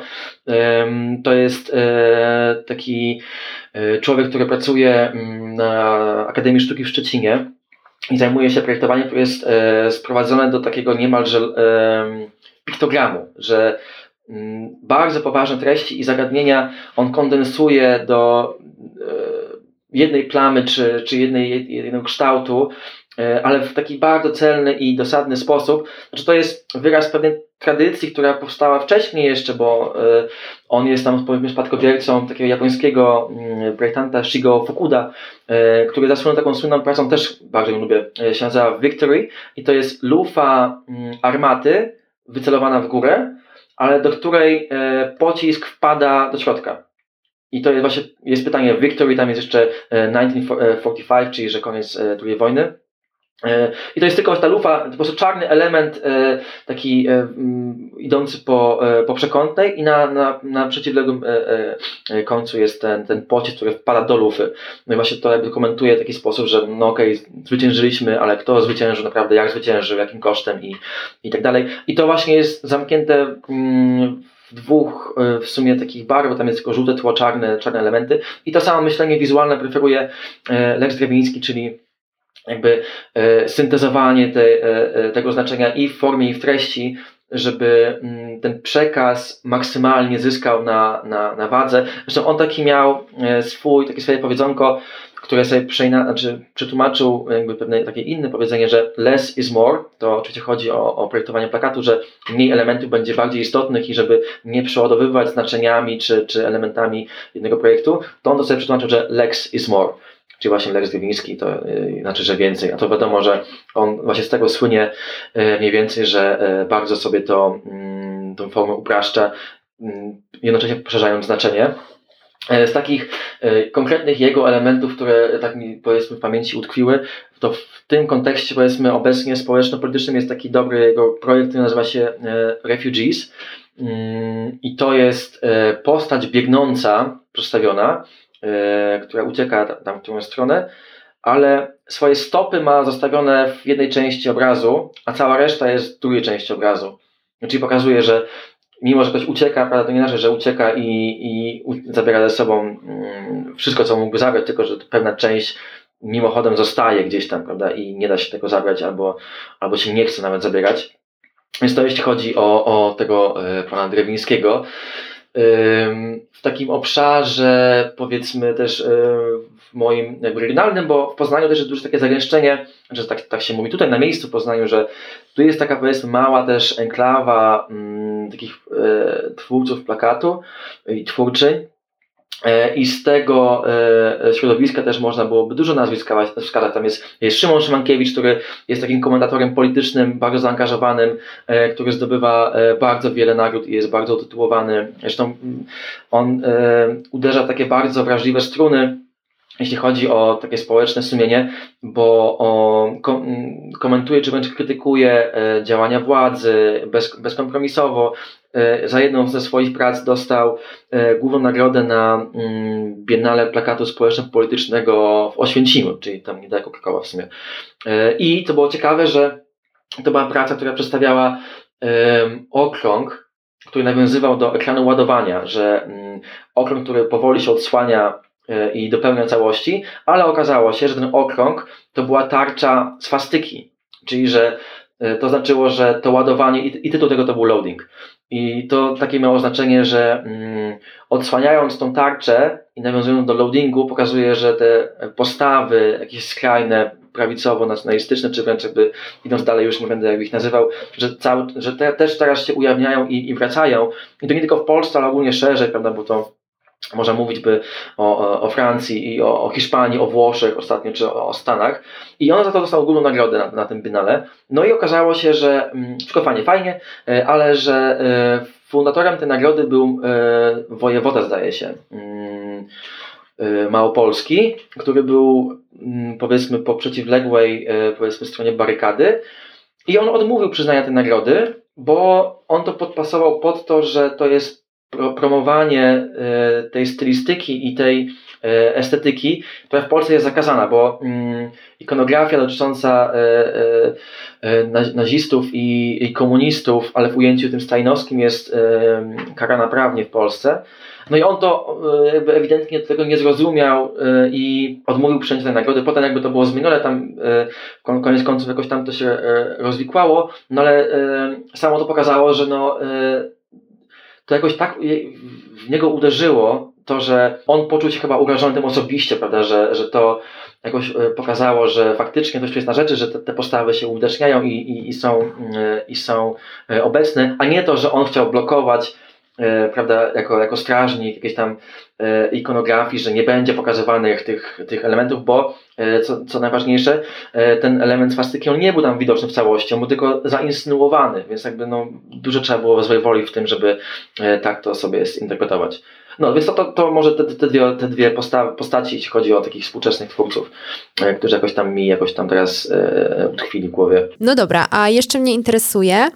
to jest e, taki e, człowiek, który pracuje mm, na Akademii Sztuki w Szczecinie i zajmuje się projektowaniem, które jest e, sprowadzone do takiego niemalże piktogramu, że mm, bardzo poważne treści i zagadnienia on kondensuje do jednej plamy czy, czy jednej, jednego kształtu, ale w taki bardzo celny i dosadny sposób. Znaczy to jest wyraz pewnej tradycji, która powstała wcześniej jeszcze, bo e, on jest tam powiedzmy spadkobiercą takiego japońskiego mm, projektanta Shigo Fukuda, e, który zasłynął taką słynną pracą, też bardzo ją lubię, e, się nazywa Victory i to jest lufa mm, armaty wycelowana w górę, ale do której pocisk wpada do środka. I to jest właśnie jest pytanie Victory, tam jest jeszcze 1945, czyli że koniec II wojny. E, I to jest tylko ta lufa, po prostu czarny element e, taki e, mm, idący po, po przekątnej i na, na, na przeciwległym końcu jest ten, ten pocisk, który wpada do lufy. No i właśnie to jakby komentuje w taki sposób, że no okej, okay, zwyciężyliśmy, ale kto zwyciężył naprawdę, jak zwyciężył, jakim kosztem i, i tak dalej. I to właśnie jest zamknięte mm, w dwóch w sumie takich barw, bo tam jest tylko żółte tło, czarne, czarne elementy. I to samo myślenie wizualne preferuje Lex Drewiński, czyli jakby e, syntezowanie te, e, e, tego znaczenia i w formie, i w treści, żeby mm, ten przekaz maksymalnie zyskał na, na, na wadze. Zresztą on taki miał swój, takie swoje powiedzonko, które sobie przeina, znaczy, przetłumaczył jakby pewne takie inne powiedzenie, że less is more, to oczywiście chodzi o, o projektowanie plakatu, że mniej elementów będzie bardziej istotnych i żeby nie przeładowywać znaczeniami czy, czy elementami jednego projektu, to on to sobie przetłumaczył, że less is more czyli właśnie Lex Gliwiński, to yy, znaczy, że więcej. A to wiadomo, że on właśnie z tego słynie yy, mniej więcej, że yy, bardzo sobie to, yy, tą formę upraszcza, mm, jednocześnie poszerzając znaczenie. E, z takich yy, konkretnych jego elementów, które tak mi powiedzmy w pamięci utkwiły, to w tym kontekście powiedzmy obecnie społeczno-politycznym jest taki dobry jego projekt, który nazywa się Refugees. Mm, I to jest postać biegnąca, przedstawiona, E, która ucieka tam w którą stronę, ale swoje stopy ma zostawione w jednej części obrazu, a cała reszta jest w drugiej części obrazu. Czyli pokazuje, że mimo, że ktoś ucieka, prawda, to nie znaczy, że ucieka i, i zabiera ze sobą mm, wszystko, co mógłby zabrać, tylko że pewna część mimochodem zostaje gdzieś tam, prawda, i nie da się tego zabrać, albo, albo się nie chce nawet zabierać. Więc to jeśli chodzi o, o tego e, pana Drewińskiego w takim obszarze, powiedzmy też w moim jakby regionalnym, bo w Poznaniu też jest duże takie zagęszczenie, że tak, tak się mówi tutaj na miejscu w Poznaniu, że tu jest taka powiedzmy mała też enklawa m, takich e, twórców plakatu i twórczyń, E, I z tego e, środowiska też można byłoby dużo nazwisk wskazać. Tam jest, jest Szymon Szymankiewicz, który jest takim komentatorem politycznym, bardzo zaangażowanym, e, który zdobywa bardzo wiele nagród i jest bardzo utytułowany. Zresztą mm, on uderza w takie bardzo wrażliwe struny jeśli chodzi o takie społeczne sumienie, bo o, komentuje czy wręcz krytykuje działania władzy bez, bezkompromisowo, E, za jedną ze swoich prac dostał e, główną nagrodę na mm, Biennale Plakatu Społeczno-Politycznego w Oświęcimiu, czyli tam niedaleko Krakowa w sumie. E, I to było ciekawe, że to była praca, która przedstawiała okrąg, który nawiązywał do ekranu ładowania, że mm, okrąg, który powoli się odsłania i dopełnia całości, ale okazało się, że ten okrąg to była tarcza swastyki, czyli że to znaczyło, że to ładowanie i, tytuł tego to był loading. I to takie miało znaczenie, że mm, odsłaniając tą tarczę i nawiązując do loadingu, pokazuje, że te postawy jakieś skrajne, prawicowo-nacjonalistyczne, czy wręcz jakby idąc dalej, już nie będę jak ich nazywał, że, cały, że te też teraz się ujawniają i, i wracają. I to nie tylko w Polsce, ale ogólnie szerzej, prawda, bo to można mówić by o, o Francji i o, o, Hiszpanii, o Włoszech ostatnio, czy o, Stanach. I on za to dostał ogólną nagrodę na, na tym Biennale. No i okazało się, że mm, wszystko fajnie, fajnie, e, ale że e, fundatorem tej nagrody był e, wojewoda, zdaje się, mm, Małopolski, który był mm, powiedzmy po przeciwległej powiedzmy stronie barykady i on odmówił przyznania tej nagrody, bo on to podpasował pod to, że to jest promowanie e, tej stylistyki i tej e, estetyki, która w Polsce jest zakazana, bo mm, ikonografia dotycząca e, nazistów i komunistów, ale w ujęciu tym stajnowskim jest karana prawnie w Polsce. No i on to jakby ewidentnie tego nie zrozumiał i odmówił przyjęcia tej nagrody. Potem jakby to było zmienione, tam koniec końców jakoś tam to się rozwikłało, no ale samo to pokazało, że no to jakoś tak w niego uderzyło to, że on poczuł się chyba urażony tym osobiście, prawda, że, że to jakoś e, pokazało, że faktycznie coś jest na rzeczy, że te, te postawy się uwidaczniają i, i, i, są, e, i są e, obecne, a nie to, że on chciał blokować prawda, jako, jako strażnik jakiejś tam ikonografii, że nie będzie pokazywanych tych, tych elementów, bo e, co, co najważniejsze, ten element swastyki on nie był tam widoczny w całości, on był tylko zainsynuowany, więc jakby no, dużo trzeba było swojej woli w tym, żeby tak to sobie zinterpretować. No więc to, to, to może te, te dwie, te dwie postawy, postaci, jeśli chodzi o takich współczesnych twórców, którzy jakoś tam mi jakoś tam teraz e, utkwili w głowie. No dobra, a jeszcze mnie interesuje,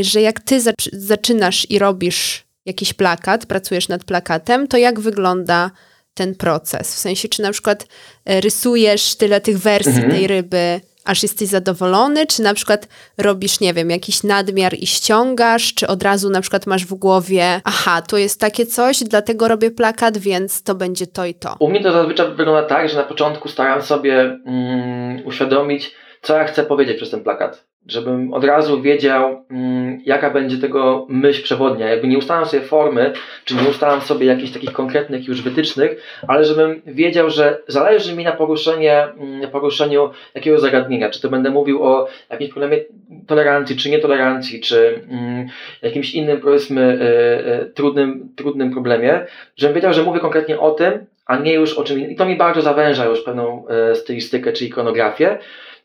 że jak ty zaczynasz i robisz jakiś plakat, pracujesz nad plakatem, to jak wygląda ten proces? W sensie, czy na przykład e, rysujesz tyle tych wersji mhm. tej ryby, aż jesteś zadowolony, czy na przykład robisz, nie wiem, jakiś nadmiar i ściągasz, czy od razu na przykład masz w głowie, aha, to jest takie coś, dlatego robię plakat, więc to będzie to i to. U mnie to zazwyczaj wygląda tak, że na początku staram sobie mm, uświadomić, co ja chcę powiedzieć przez ten plakat żebym od razu wiedział, mm, jaka będzie tego myśl przewodnia. Jakby nie ustalam sobie formy, czy nie ustalam sobie jakichś takich konkretnych już wytycznych, ale żebym wiedział, że zależy mi na poruszenie, mm, poruszeniu jakiegoś zagadnienia. Czy to będę mówił o jakimś problemie tolerancji, czy nietolerancji, czy mm, jakimś innym, powiedzmy, y, y, trudnym, trudnym problemie, żebym wiedział, że mówię konkretnie o tym, a nie już o czym. I to mi bardzo zawęża już pewną y, stylistykę czy ikonografię.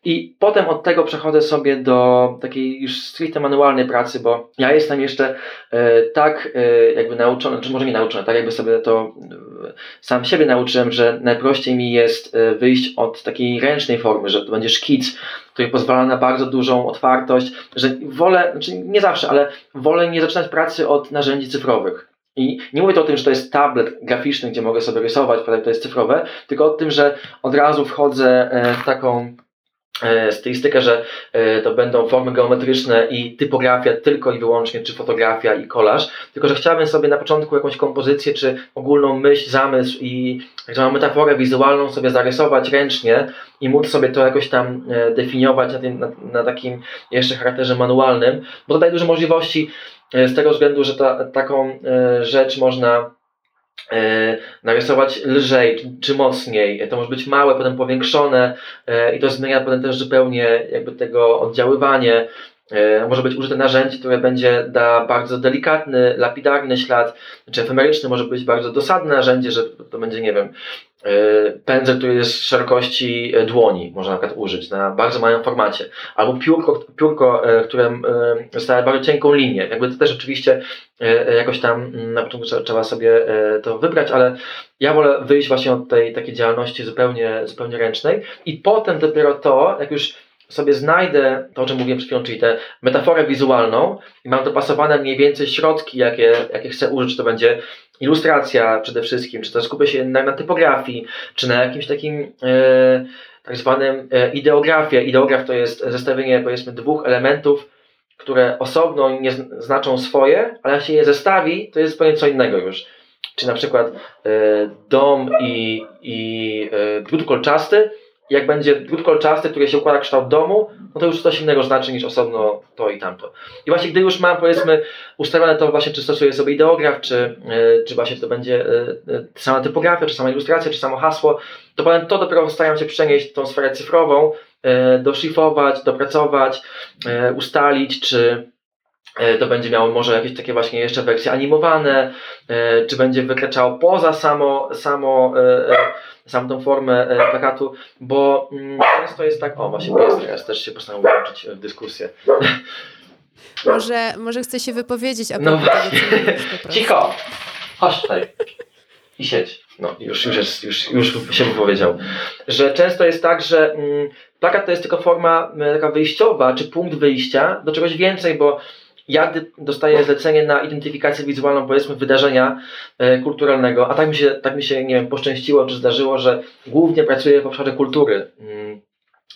I potem od tego przechodzę sobie do takiej już stricte manualnej pracy, bo ja jestem jeszcze e, tak e, jakby nauczony, czy może nie nauczony, tak jakby sobie to e, sam siebie nauczyłem, że najprościej mi jest e, wyjść od takiej ręcznej formy, że to będzie szkic, który pozwala na bardzo dużą otwartość, że wolę, znaczy nie zawsze, ale wolę nie zaczynać pracy od narzędzi cyfrowych. I nie mówię to o tym, że to jest tablet graficzny, gdzie mogę sobie rysować, to jest cyfrowe, tylko o tym, że od razu wchodzę w taką E, stylistykę, że e, to będą formy geometryczne i typografia tylko i wyłącznie, czy fotografia i kolaż, tylko że chciałbym sobie na początku jakąś kompozycję, czy ogólną myśl, zamysł i zwaną metaforę wizualną sobie zarysować ręcznie i móc sobie to jakoś tam e, definiować na, tym, na, na takim jeszcze charakterze manualnym, bo to daje duże możliwości z tego względu, że ta, taką rzecz można E, narysować lżej czy mocniej. To może być małe, potem powiększone e, i to zmienia potem też zupełnie jakby tego oddziaływanie. E, może być użyte narzędzie, które będzie da bardzo delikatny, lapidarny ślad, czy efemeryczny, może być bardzo dosadne narzędzie, że to będzie, nie wiem, E, pędzel, który jest szerokości e, dłoni, można na przykład użyć na bardzo małym formacie, albo piórko, piórko e, które stawia bardzo cienką linię. Jakby to też oczywiście jakoś tam mm, na początku trzeba sobie to wybrać, ale ja wolę wyjść właśnie od tej takiej działalności zupełnie, zupełnie ręcznej i potem dopiero to, jak już sobie znajdę to, o czym mówiłem przed chwilą, czyli tę metaforę wizualną i mam dopasowane mniej więcej środki, jakie, jakie chcę użyć, to będzie ilustracja przede wszystkim, czy to skupię się na, na typografii, czy na jakimś takim e, tak zwanym e, ideografie. Ideograf to jest zestawienie powiedzmy dwóch elementów, które osobno nie znaczą swoje, ale jak się je zestawi, to jest zupełnie co innego już. Czy na przykład e, dom i, i e, drut kolczasty jak będzie drut kolczasty, który się układa kształt domu, no to już coś innego znaczy niż osobno to i tamto. I właśnie gdy już mam powiedzmy ustawione to właśnie, czy stosuję sobie ideograf, czy, yy, czy właśnie to będzie yy, sama typografia, czy sama ilustracja, czy samo hasło, to potem to dopiero staram się przenieść tą sferę cyfrową, yy, doszlifować, dopracować, ustalić, czy to będzie miało może jakieś takie właśnie jeszcze wersje animowane, czy będzie wykraczało poza samo, samo samą tą formę e, plakatu, bo mm, często jest tak, o właśnie pies teraz też się postanowił włączyć w dyskusję. Może, może chce się wypowiedzieć a no, tego, mówisz Cicho! Chodź tutaj i siedź. No, już, już, jest, już, już się wypowiedział. Że często jest tak, że mm, plakat to jest tylko forma taka wyjściowa, czy punkt wyjścia do czegoś więcej, bo ja dostaję zlecenie na identyfikację wizualną, powiedzmy, wydarzenia e, kulturalnego, a tak mi, się, tak mi się, nie wiem, poszczęściło, czy zdarzyło, że głównie pracuję w obszarze kultury. Mm,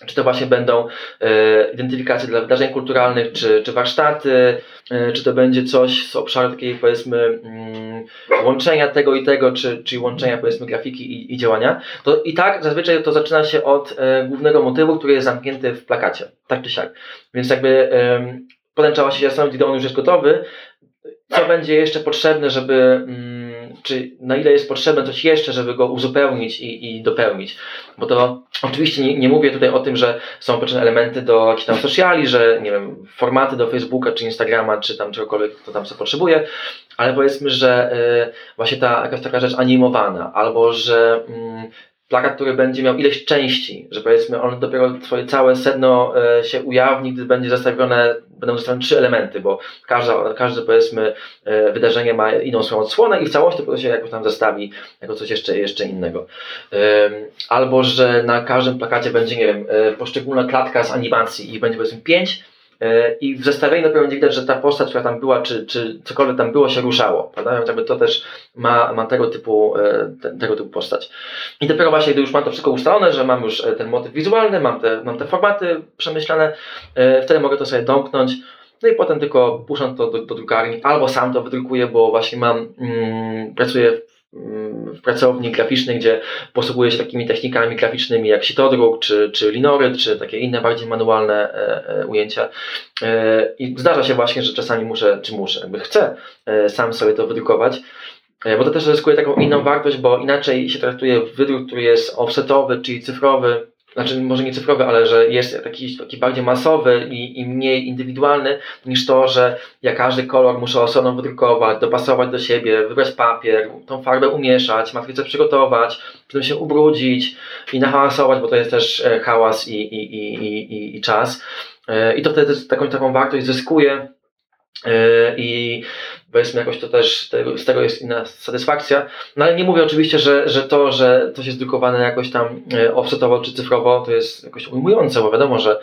czy to właśnie będą e, identyfikacje dla wydarzeń kulturalnych, czy, czy warsztaty, e, czy to będzie coś z obszaru takiej, powiedzmy, mm, łączenia tego i tego, czy, czyli łączenia, powiedzmy, grafiki i, i działania. To i tak zazwyczaj to zaczyna się od głównego motywu, który jest zamknięty w plakacie. Tak czy siak. Więc jakby potem trzeba się zastanowić, gdy on już jest gotowy, co będzie jeszcze potrzebne, żeby, mm, czy na ile jest potrzebne coś jeszcze, żeby go uzupełnić i, i dopełnić. Bo to oczywiście nie, nie mówię tutaj o tym, że są potrzebne elementy do jakichś tam sociali, że nie wiem, formaty do Facebooka, czy Instagrama, czy tam czegokolwiek, kto tam co potrzebuje, ale powiedzmy, że y, właśnie ta jakaś taka rzecz animowana, albo że y, plakat, który będzie miał ileś części, że powiedzmy on dopiero swoje całe sedno e, się ujawni, gdy będzie zestawione, będą zestawione trzy elementy, bo każda, każde powiedzmy e, wydarzenie ma inną swoją odsłonę i w całości to się jakoś tam zestawi jako coś jeszcze, jeszcze innego. Albo, że na każdym plakacie będzie, nie wiem, e, poszczególna klatka z animacji i będzie powiedzmy pięć I w zestawieniu dopiero będzie widać, że ta postać, która tam była, czy, czy cokolwiek tam było, się ruszało. Prawda? Więc jakby to też ma, ma tego, typu, e, te, tego typu postać. I dopiero właśnie, gdy już mam to wszystko ustalone, że mam już e, ten motyw wizualny, mam te, mam te formaty przemyślane, wtedy mogę to sobie domknąć. No i potem tylko puszczam to do, do drukarni, albo sam to wydrukuję, bo właśnie mam, mm, pracuję w pracowni graficznej, gdzie posługuję się takimi technikami graficznymi jak sitodruk, czy, czy linoryt, czy takie inne bardziej manualne e, e, ujęcia. E, I zdarza się właśnie, że czasami muszę, czy muszę, jakby chcę sam sobie to wydrukować, bo to też zyskuje taką inną wartość, bo inaczej się traktuje wydruk, który jest offsetowy, czyli cyfrowy, znaczy może nie cyfrowy, ale że jest taki, taki bardziej masowy i, i mniej indywidualny niż to, że ja każdy kolor muszę osobno wydrukować, dopasować do siebie, wybrać papier, tą farbę umieszać, matrycę przygotować, potem się ubrudzić i nahałasować, bo to jest też e, hałas i, i, i, i, i czas. E, I to wtedy taką, taką wartość zyskuje i powiedzmy jakoś to też z tego jest inna satysfakcja. No ale nie mówię oczywiście, że, że to, że coś jest drukowane jakoś tam e, offsetowo czy cyfrowo, to jest jakoś ujmujące, bo wiadomo, że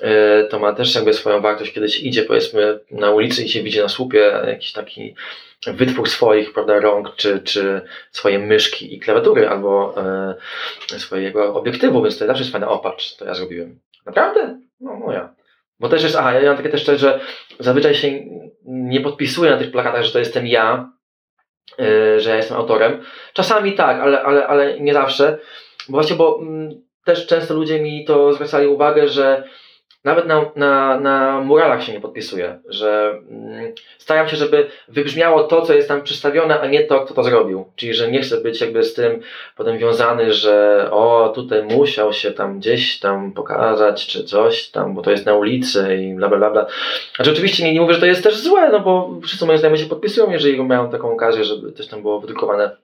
e, to ma też jakby swoją wartość, kiedy się idzie powiedzmy na ulicy i się widzi na słupie jakiś taki wytwór swoich prawda, rąk, czy, czy swoje myszki i klawiatury, albo e, swojego obiektywu, więc to zawsze jest fajne, opatrz, to ja zrobiłem. Naprawdę? No, no ja. Bo też jest, aha, ja mam takie też coś, że zazwyczaj się nie podpisuję na tych plakatach, że to jestem ja, yy, że ja jestem autorem. Czasami tak, ale, ale, ale nie zawsze. Bo właśnie, bo mm, też często ludzie mi to zwracali uwagę, że nawet na, na, na muralach się nie podpisuję, że mm, staram się, żeby wybrzmiało to, co jest tam przedstawione, a nie to, kto to zrobił. Czyli, że nie chcę być jakby z tym potem wiązany, że o, tutaj musiał się tam gdzieś tam pokazać, czy coś tam, bo to jest na ulicy i bla, bla, bla. bla. Znaczy oczywiście nie, nie mówię, że to jest też złe, no bo wszyscy moje znajomi się podpisują, jeżeli mają taką okazję, żeby coś tam było wydrukowane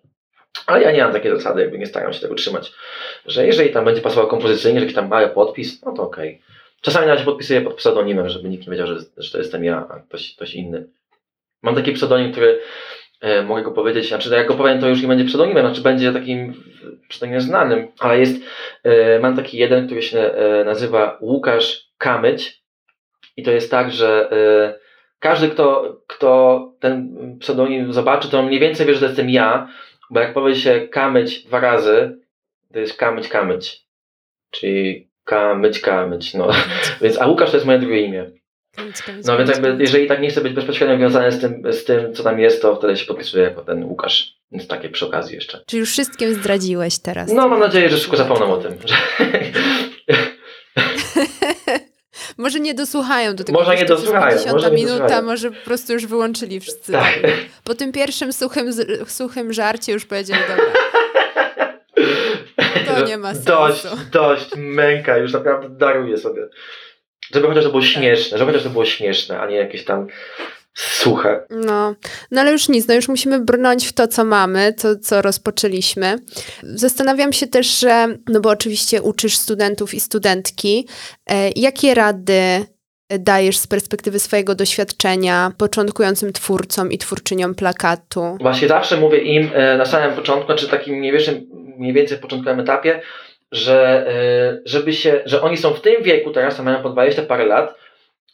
ale ja nie mam takiej zasady, jakby nie staram się tego trzymać, że jeżeli tam będzie pasował kompozycyjnie, jakiś tam mały podpis, no to okej. Okay. Czasami nawet się podpisuję pod pseudonimem, żeby nikt nie wiedział, że, że to jestem ja, a ktoś, ktoś inny. Mam taki pseudonim, który e, mogę go powiedzieć, znaczy jak go powiem, to już nie będzie pseudonimem, znaczy będzie takim pseudonimem znanym, ale jest, e, mam taki jeden, który się e, nazywa Łukasz Kamyć i to jest tak, że e, każdy, kto, kto ten pseudonim zobaczy, to mniej więcej wie, że to jestem ja, bo jak powie się Kamyć dwa razy, to jest Kamyć Kamyć, czyli Kamyć, Kamyć, no. Więc, a Łukasz to jest moje drugie imię. No więc jakby, jeżeli tak nie chcę być bezpośrednio związany z tym, z tym, co tam jest, to wtedy się podpisuję jako ten Łukasz. Więc takie przy okazji jeszcze. Czy już wszystkim zdradziłeś teraz? No, mam nadzieję, że szybko zapomnę o tym. *laughs* Może nie dosłuchają do tego. Może nie dosłuchają. Może nie minuta, dosłuchają. może po prostu już wyłączyli wszyscy. Tak. Po tym pierwszym suchym, suchym żarcie już powiedzieli, dobra, *laughs* to nie ma sensu. Dość, *laughs* dość, męka, już naprawdę daruję sobie. Żeby chociaż to było Tak. śmieszne, żeby chociaż to było śmieszne, a nie jakieś tam suche. No, no ale już nic, no już musimy brnąć w to, co mamy, co, co rozpoczęliśmy. Zastanawiam się też, że, no bo oczywiście uczysz studentów i studentki, e, jakie rady dajesz z perspektywy swojego doświadczenia początkującym twórcom i twórczyniom plakatu? Właśnie zawsze mówię im e, na samym początku, znaczy takim mniej więcej, więcej początkowym etapie, że, e, żeby się, że oni są w tym wieku teraz, mają po 20 parę lat,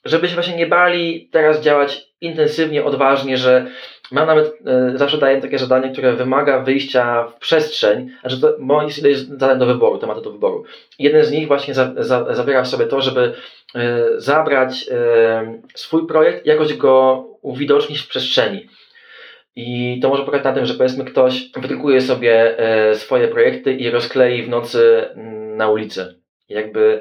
żeby się właśnie nie bali teraz działać intensywnie, odważnie, że mam nawet, e, zawsze daję takie zadanie, które wymaga wyjścia w przestrzeń, znaczy to, bo jest zadań do wyboru, tematy do wyboru. Jeden z nich właśnie za, za, w sobie to, żeby e, zabrać swój projekt, jakoś go uwidocznić w przestrzeni. I to może polegać na tym, że powiedzmy ktoś wydrukuje sobie e, swoje projekty i rozklei w nocy mm, na ulicy. Jakby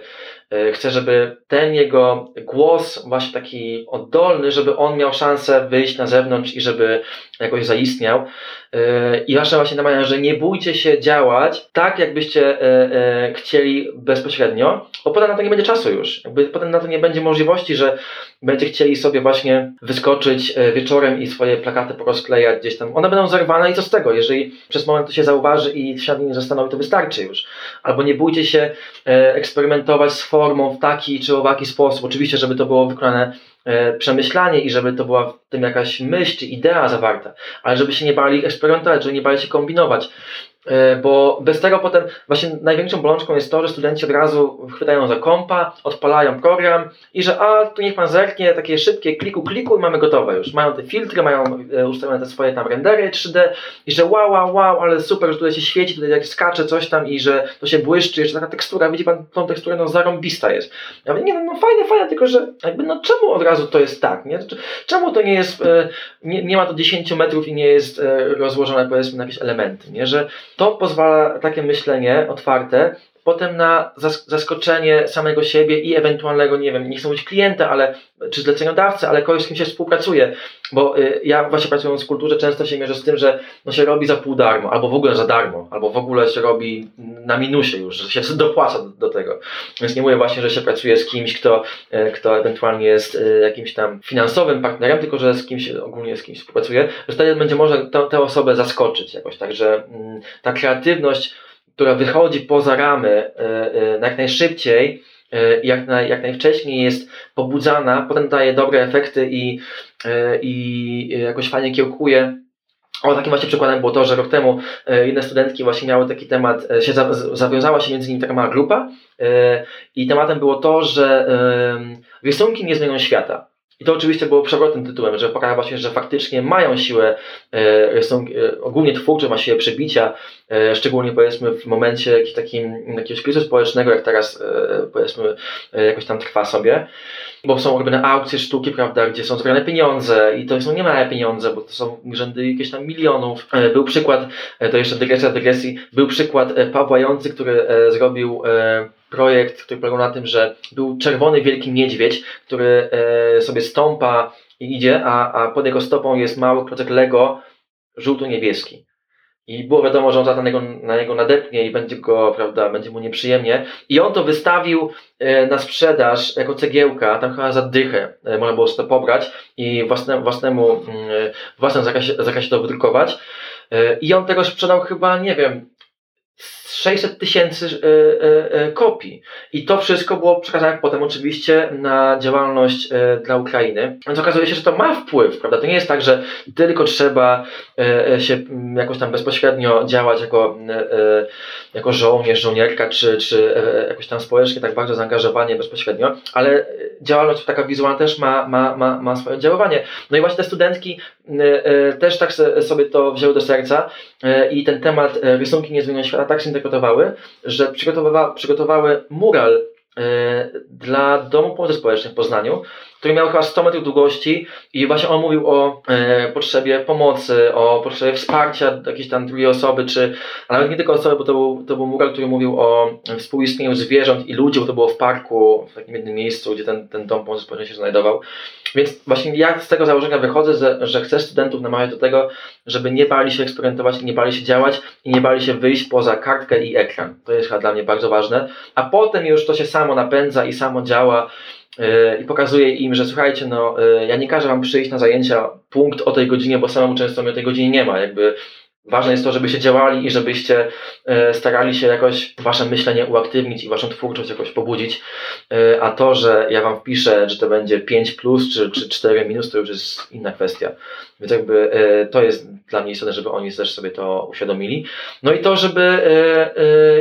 e, chce, żeby ten jego głos, właśnie taki oddolny, żeby on miał szansę wyjść na zewnątrz i żeby jakoś zaistniał. E, I wasze właśnie namawiam, że nie bójcie się działać tak, jakbyście e, chcieli bezpośrednio, bo potem na to nie będzie czasu już. Jakby potem na to nie będzie możliwości, że będziecie chcieli sobie właśnie wyskoczyć wieczorem i swoje plakaty porozklejać gdzieś tam. One będą zerwane i co z tego? Jeżeli przez moment to się zauważy i się nad zastanowi, to wystarczy już. Albo nie bójcie się eksperymentować z w taki czy owaki sposób. Oczywiście, żeby to było wykonane e, przemyślanie i żeby to była w tym jakaś myśl czy idea zawarta, ale żeby się nie bali eksperymentować, żeby nie bali się kombinować. E, Bo bez tego potem właśnie największą bolączką jest to, że studenci od razu chwytają za kompa, odpalają program i że a tu niech pan zerknie, takie szybkie kliku, kliku i mamy gotowe już. Mają te filtry, mają e, ustawione te swoje tam rendery 3D i że wow, wow, wow, ale super, że tutaj się świeci, tutaj jak skacze coś tam i że to się błyszczy, jeszcze taka tekstura, widzi pan tą teksturę, no zarąbista jest. Ja mówię, nie no, no fajne, fajne, tylko że jakby no czemu od razu to jest tak, nie? Czemu to nie jest, e, nie, nie ma to 10 metrów i nie jest rozłożone powiedzmy na jakieś elementy, nie? Że to pozwala takie myślenie otwarte potem na zas- zaskoczenie samego siebie i ewentualnego, nie wiem, nie chcę mówić klienta, ale, czy zleceniodawcy, ale kogoś, z kim się współpracuje. Bo y, ja właśnie pracując w kulturze często się mierzę z tym, że no, się robi za pół darmo, albo w ogóle za darmo, albo w ogóle się robi na minusie już, że się *laughs* dopłaca do, do tego. Więc nie mówię właśnie, że się pracuje z kimś, kto, e, kto ewentualnie jest e, jakimś tam finansowym partnerem, tylko że z kimś, ogólnie z kimś współpracuje, że wtedy będzie można tę tę osobę zaskoczyć jakoś. Także mm, ta kreatywność, która wychodzi poza ramy e, e, jak najszybciej, e, jak, naj, jak najwcześniej jest pobudzana, potem daje dobre efekty i, i jakoś fajnie kiełkuje. O, takim właśnie przykładem było to, że rok temu e, jedne studentki właśnie miały taki temat, się zawiązała się między nimi taka mała grupa i tematem było to, że rysunki nie zmienią świata. I to oczywiście było przewrotnym tytułem, że pokazała właśnie, że faktycznie mają siłę e, rysunki, e, ogólnie twórcze ma siłę przebicia, e, szczególnie powiedzmy w momencie jakiegoś takim, jakiegoś kryzysu społecznego, jak teraz powiedzmy jakoś tam trwa sobie bo są robione aukcje sztuki, prawda, gdzie są zbierane pieniądze i to są niemałe pieniądze, bo to są rzędy jakieś tam milionów. Był przykład, to jeszcze dygresja dygresji, był przykład Pawła który zrobił projekt, który polegał na tym, że był czerwony wielki niedźwiedź, który e, sobie stąpa i idzie, a, a pod jego stopą jest mały klocek Lego żółto-niebieski. I było wiadomo, że on zaraz na niego, na niego nadepnie i będzie go, prawda, będzie mu nieprzyjemnie. I on to wystawił e, na sprzedaż jako cegiełka, tam chyba za dychę e, można było to pobrać i własne, własnemu, mm, własnym zakazie, zakazie to wydrukować. I on tego sprzedał chyba, nie wiem, 600 tysięcy e, e, e, kopii. I to wszystko było przekazane potem oczywiście na działalność dla Ukrainy. Więc okazuje się, że to ma wpływ, prawda? To nie jest tak, że tylko trzeba się mm, jakoś tam bezpośrednio działać jako, jako żołnierz, żołnierka, czy, czy jakoś tam społecznie tak bardzo zaangażowanie bezpośrednio, ale działalność taka wizualna też ma, ma, ma, ma swoje oddziaływanie. No i właśnie te studentki też tak sobie to wzięły do serca i ten temat e, rysunki nie zmienią świata tak zinterpretowały, że przygotowywa, przygotowały mural e, dla Domu Pomocy Społecznej w Poznaniu, który miał chyba 100 metrów długości i właśnie on mówił o e, potrzebie pomocy, o potrzebie wsparcia jakiejś tam drugiej osoby, czy ale nawet nie tylko osoby, bo to był, to był mural, który mówił o współistnieniu zwierząt i ludzi, bo to było w parku, w takim jednym miejscu, gdzie ten, ten dom pomocy się znajdował. Więc właśnie ja z tego założenia wychodzę, że, że chcę studentów namawiać do tego, żeby nie bali się eksperymentować, nie bali się działać i nie bali się wyjść poza kartkę i ekran. To jest chyba dla mnie bardzo ważne. A potem już to się samo napędza i samo działa i pokazuje im, że słuchajcie, no yy, ja nie każę wam przyjść na zajęcia punkt o tej godzinie, bo samemu często mnie o tej godzinie nie ma. Jakby Ważne jest to, żebyście działali i żebyście e, starali się jakoś wasze myślenie uaktywnić i waszą twórczość jakoś pobudzić. E, a to, że ja wam wpiszę, że to będzie 5 plus czy, czy 4 minus, to już jest inna kwestia. Więc jakby e, to jest dla mnie istotne, żeby oni też sobie to uświadomili. No i to, żeby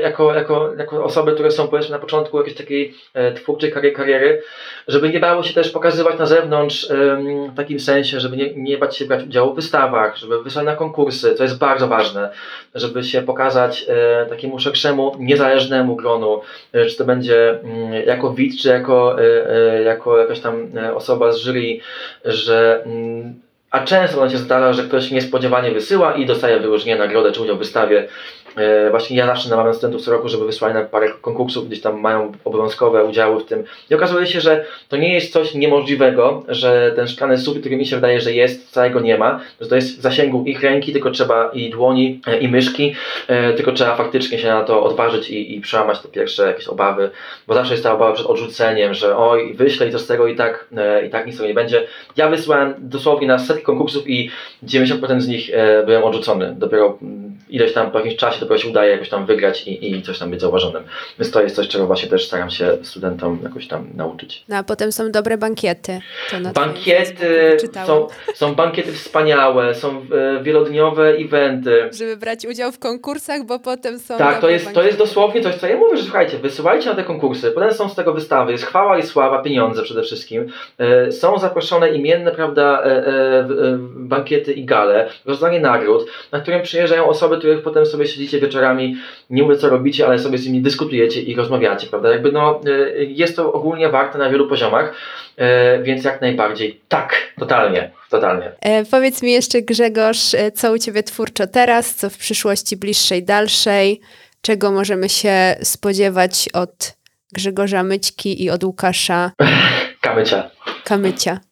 jako, jako, jako osoby, które są powiedzmy na początku jakiejś takiej twórczej kariery, żeby nie bało się też pokazywać na zewnątrz w takim sensie, żeby nie, nie bać się brać udziału w wystawach, żeby wysłać na konkursy, to jest bardzo ważne, żeby się pokazać e, takiemu szerszemu, niezależnemu gronu, e, czy to będzie mm, jako widz, czy jako, e, jako jakaś tam osoba z jury, że mm, a często się zdarza, że ktoś niespodziewanie wysyła i dostaje wyróżnienie, nagrodę czy udział w wystawie właśnie ja zawsze namawiam studentów co roku, żeby wysłali na parę konkursów, gdzieś tam mają obowiązkowe udziały w tym. I okazuje się, że to nie jest coś niemożliwego, że ten szklany sufit, który mi się wydaje, że jest, wcale go nie ma, że to jest w zasięgu ich ręki, tylko trzeba i dłoni, e, i myszki, e, tylko trzeba faktycznie się na to odważyć i, i przełamać te pierwsze jakieś obawy, bo zawsze jest ta obawa przed odrzuceniem, że oj, wyślę i to z tego i tak, i tak nic tego nie będzie. Ja wysłałem dosłownie na setki konkursów i 90% z nich byłem odrzucony. Dopiero mm, ileś tam po jakimś czasie dopiero się udaje jakoś tam wygrać i, i coś tam być zauważonym. Więc to jest coś, czego właśnie też staram się studentom jakoś tam nauczyć. No a potem są dobre bankiety. bankiety, są, są bankiety wspaniałe, są e, wielodniowe eventy. Żeby brać udział w konkursach, bo potem są Tak, to jest, to jest dosłownie coś, co ja mówię, że słuchajcie, wysyłajcie na te konkursy, potem są z tego wystawy, jest chwała i sława, pieniądze przede wszystkim. E, są zaproszone imienne, prawda, e, bankiety i gale, rozdanie nagród, na którym przyjeżdżają osoby, których potem sobie siedzicie wieczorami, nie mówię co robicie, ale sobie z nimi dyskutujecie i rozmawiacie, prawda? Jakby no, y, jest to ogólnie warte na wielu poziomach, y, więc jak najbardziej tak, totalnie, totalnie. E, powiedz mi jeszcze Grzegorz, e, co u Ciebie twórczo teraz, co w przyszłości bliższej, dalszej, czego możemy się spodziewać od Grzegorza Myćki i od Łukasza *laughs* Kamycia. Kamycia.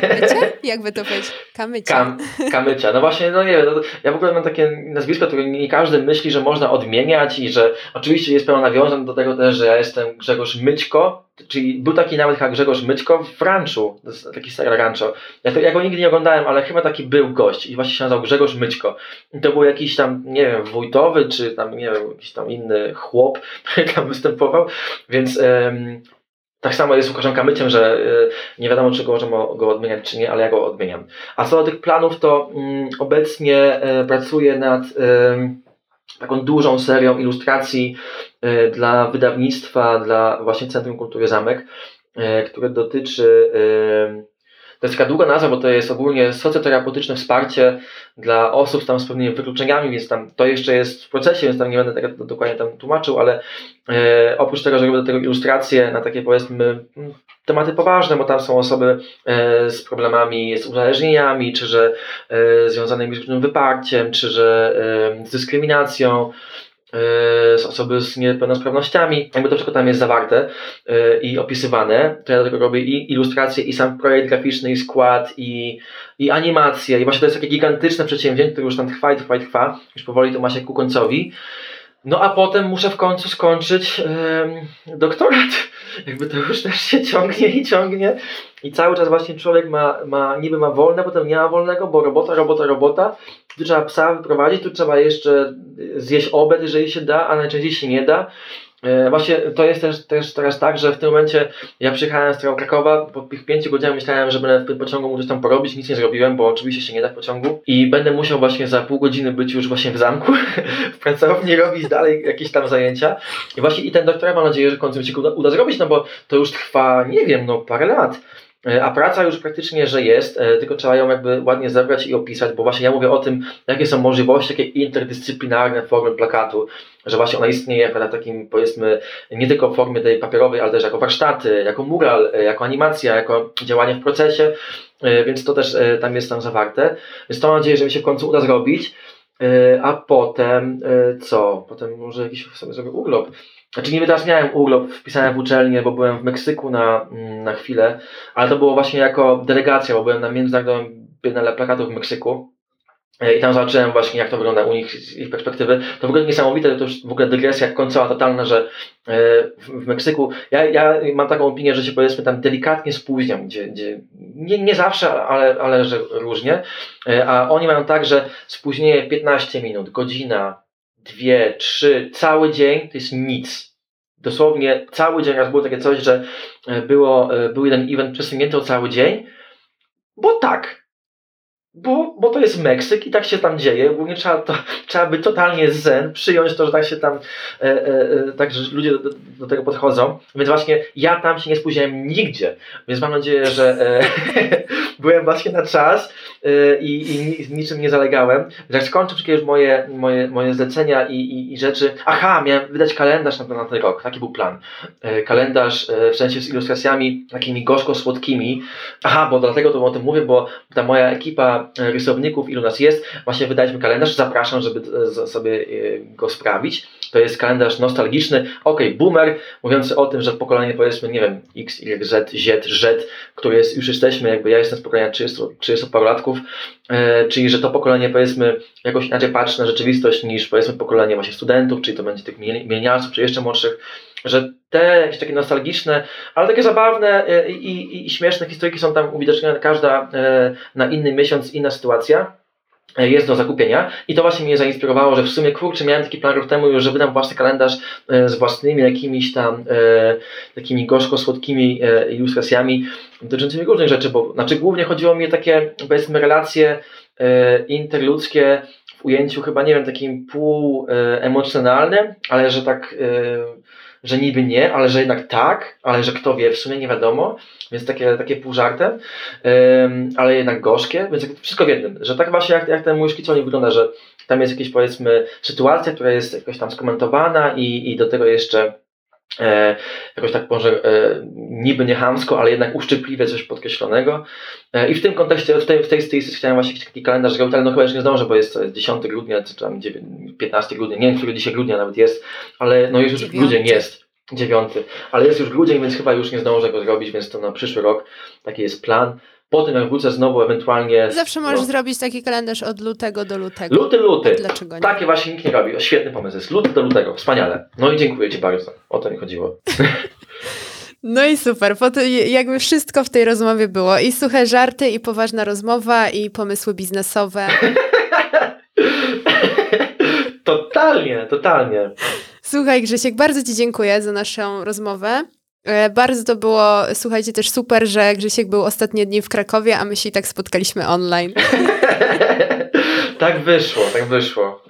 Kamycia? *laughs* Jakby to powiedzieć? Kamycia. Kam, kamycia. No właśnie, no nie wiem, no ja w ogóle mam takie nazwisko, które nie każdy myśli, że można odmieniać i że oczywiście jest pełno nawiązań do tego też, że ja jestem Grzegorz Myćko, czyli był taki nawet jak Grzegorz Myćko w Ranchu, taki stary rancho. Ja, to, ja go nigdy nie oglądałem, ale chyba taki był gość i właśnie się nazywał Grzegorz Myćko. I to był jakiś tam, nie wiem, wójtowy, czy tam, nie wiem, jakiś tam inny chłop, *laughs* który tam występował, więc... Um, tak samo jest z Łukaszem Kamyciem, że y, nie wiadomo, czy go możemy go odmieniać, czy nie, ale ja go odmieniam. A co do tych planów, to mm, obecnie y, pracuję nad y, taką dużą serią ilustracji dla wydawnictwa, dla właśnie Centrum Kultury Zamek, które dotyczy to jest taka długa nazwa, bo to jest ogólnie socjoterapeutyczne wsparcie dla osób tam z pewnymi wykluczeniami, więc tam to jeszcze jest w procesie, więc tam nie będę tego dokładnie tam tłumaczył, ale e, oprócz tego, że robię do tego ilustracje na takie powiedzmy mm, tematy poważne, bo tam są osoby e, z problemami, z uzależnieniami, czy że e, związanymi z różnym wyparciem, czy że e, z dyskryminacją, z osoby z niepełnosprawnościami, jakby to wszystko tam jest zawarte e, i opisywane, to ja do tego robię i ilustracje, i sam projekt graficzny, i skład, i, i animacje. I właśnie to jest takie gigantyczne przedsięwzięcie, które już tam trwa i trwa i trwa, już powoli to ma się ku końcowi. No a potem muszę w końcu skończyć yy, doktorat. Jakby to już też się ciągnie i ciągnie. I cały czas właśnie człowiek ma, ma niby ma wolne, potem nie ma wolnego, bo robota, robota, robota. Tu trzeba psa wyprowadzić, tu trzeba jeszcze zjeść obiad, jeżeli się da, a najczęściej się nie da. E, właśnie to jest też, też teraz tak, że w tym momencie ja przyjechałem z Krakowa, po tych pięciu godzinach myślałem, że będę w tym pociągu mógł coś tam porobić, nic nie zrobiłem, bo oczywiście się nie da w pociągu i będę musiał właśnie za pół godziny być już właśnie w zamku, *laughs* w pracowni, *laughs* robić dalej jakieś tam zajęcia i właśnie i ten doktorat mam nadzieję, że w końcu się uda, uda zrobić, no bo to już trwa, nie wiem, no parę lat. A praca już praktycznie, że jest, tylko trzeba ją jakby ładnie zebrać i opisać, bo właśnie ja mówię o tym, jakie są możliwości, jakie interdyscyplinarne formy plakatu, że właśnie ona istnieje w takim powiedzmy nie tylko w formie tej papierowej, ale też jako warsztaty, jako mural, jako animacja, jako działanie w procesie, więc to też tam jest tam zawarte. Więc to mam nadzieję, że mi się w końcu uda zrobić. A potem co? Potem może jakiś sobie zrobię urlop. Znaczy niby teraz miałem urlop wpisany w uczelnię, bo byłem w Meksyku na, na chwilę, ale to było właśnie jako delegacja, bo byłem na Międzynarodowym Biennale Plakatu w Meksyku. E, I tam zobaczyłem właśnie, jak to wygląda u nich z ich perspektywy. To w ogóle niesamowite, to już w ogóle dygresja końcowa totalna, że e, w Meksyku, ja, ja mam taką opinię, że się powiedzmy tam delikatnie spóźniam, gdzie, gdzie nie, nie zawsze, ale, ale że różnie, e, a oni mają tak, że spóźnienie 15 minut, godzina, dwie, trzy, cały dzień to jest nic. Dosłownie cały dzień, raz było takie coś, że było, był jeden event przesunięty o cały dzień, bo tak, bo, bo to jest Meksyk i tak się tam dzieje. Ogólnie trzeba, to, *laughs* trzeba by totalnie zen, przyjąć to, że tak się tam, e, e, e, tak, że ludzie do, do, tego podchodzą. Więc właśnie ja tam się nie spóźniłem nigdzie. Więc mam nadzieję, że e, *laughs* byłem właśnie na czas e, i, i niczym nie zalegałem. Jak skończę wszystkie już moje, moje, moje zlecenia i, i, i rzeczy. Aha, miałem wydać kalendarz na, na ten rok. Taki był plan. E, kalendarz w sensie z ilustracjami takimi gorzko-słodkimi. Aha, bo dlatego to o tym mówię, bo ta moja ekipa E, rysowników, ilu nas jest. Właśnie wydaliśmy kalendarz, zapraszam, żeby e, sobie e, go sprawić. To jest kalendarz nostalgiczny. Ok, boomer, mówiący o tym, że pokolenie powiedzmy, nie wiem, X, Y, Z, Z, Z, które jest, już jesteśmy, jakby ja jestem z pokolenia 30, 30 parolatków, e, czyli że to pokolenie powiedzmy jakoś inaczej patrzy na rzeczywistość niż powiedzmy pokolenie właśnie studentów, czyli to będzie tych milenialsów, czy jeszcze młodszych, że te jakieś takie nostalgiczne, ale takie zabawne e, i, i, i śmieszne historyjki są tam uwidocznione, każda e, na inny miesiąc, inna sytuacja e, jest do zakupienia. I to właśnie mnie zainspirowało, że w sumie kurczę, miałem taki plan rok temu już, że wydam własny kalendarz z własnymi jakimiś tam e, takimi gorzko-słodkimi e, ilustracjami dotyczącymi różnych rzeczy, bo znaczy głównie chodziło mi o takie powiedzmy relacje e, interludzkie w ujęciu chyba nie wiem takim pół emocjonalnym, ale że tak że niby nie, ale że jednak tak, ale że kto wie, w sumie nie wiadomo, więc takie, takie pół żartem, ale jednak gorzkie, więc wszystko w jednym, że tak właśnie jak, jak ten mój szkiconik wygląda, że tam jest jakaś powiedzmy sytuacja, która jest jakoś tam skomentowana i, i do tego jeszcze e, jakoś tak może e, niby nie hamsko, ale jednak uszczypliwie coś podkreślonego. E, I w tym kontekście, w tej, w tej stylistyce chciałem właśnie taki kalendarz zrobić, ale no chyba jeszcze nie zdążę, bo jest 10 grudnia, czy tam 15 grudnia, nie wiem, który dzisiaj grudnia nawet jest, ale no już, już grudzień jest. Dziewiąty, ale jest już grudzień, więc chyba już nie zdążę go zrobić, więc to na przyszły rok taki jest plan. Potem jak wrócę znowu ewentualnie... Zawsze możesz no, zrobić taki kalendarz od lutego do lutego. Luty, luty. Dlaczego nie? Takie właśnie nikt nie robi. Świetny pomysł jest. Luty do lutego. Wspaniale. No i dziękuję Ci bardzo. O to mi chodziło. *laughs* No i super, po to jakby wszystko w tej rozmowie było. I suche żarty, i poważna rozmowa, i pomysły biznesowe. *laughs* totalnie, totalnie. Słuchaj Grzesiek, bardzo Ci dziękuję za naszą rozmowę. E, bardzo to było, słuchajcie, też super, że Grzesiek był ostatnie dni w Krakowie, a my się i tak spotkaliśmy online. *laughs* tak wyszło, tak wyszło.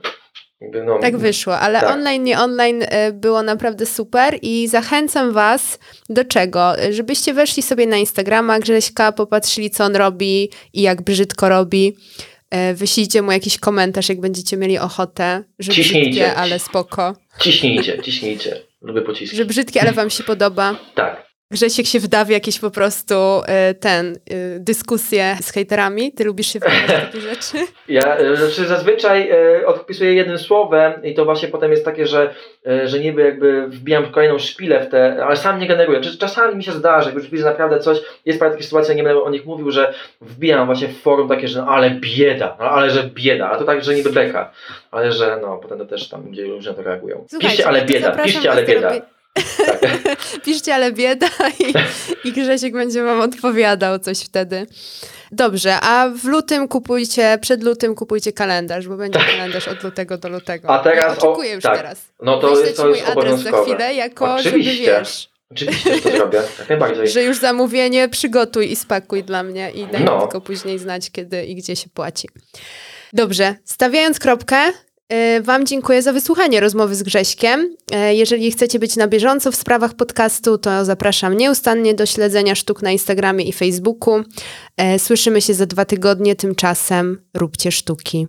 No, tak wyszło, ale tak. online, nie online e, było naprawdę super i zachęcam Was do czego? Żebyście weszli sobie na Instagrama Grześka, popatrzyli co on robi i jak brzydko robi. E, wyślijcie mu jakiś komentarz, jak będziecie mieli ochotę, że ciśnijcie. brzydkie, ale spoko. Ciśnijcie, ciśnijcie. Lubię pociski. Że brzydkie, ale wam się podoba. Tak. Grzesiek się wda w jakieś po prostu y, ten, y, dyskusje z hejterami. Ty lubisz się wdawać w *laughs* takie rzeczy? Ja y, znaczy zazwyczaj odpisuję jednym słowem i to właśnie potem jest takie, że, że niby jakby wbijam kolejną szpilę w te, ale sam nie generuję. Czasami mi się zdarzy, jak już widzę naprawdę coś, jest parę takich sytuacji, nie będę o nich mówił, że wbijam właśnie w forum takie, że no, ale bieda, no, ale że bieda, a to tak, że niby beka, ale że no potem to też tam ludzie różnie to reagują. Słuchajcie, piszcie ale bieda, piszcie ale bieda. *laughs* Piszcie, ale bieda i, i Grzesiek będzie wam odpowiadał coś wtedy. Dobrze, a w lutym kupujcie, przed lutym kupujcie kalendarz, bo będzie tak. kalendarz od lutego do lutego. A teraz... Ja oczekuję o, już tak. teraz. No to to jest adres za chwilę, jako Oczywiście. żeby wiesz... Oczywiście, to zrobię, jak najbardziej. Że już zamówienie przygotuj i spakuj dla mnie i daj no. tylko później znać, kiedy i gdzie się płaci. Dobrze, stawiając kropkę, wam dziękuję za wysłuchanie rozmowy z Grześkiem. E, jeżeli chcecie być na bieżąco w sprawach podcastu, to zapraszam nieustannie do śledzenia sztuk na Instagramie i Facebooku. E, słyszymy się za dwa tygodnie, tymczasem róbcie sztuki.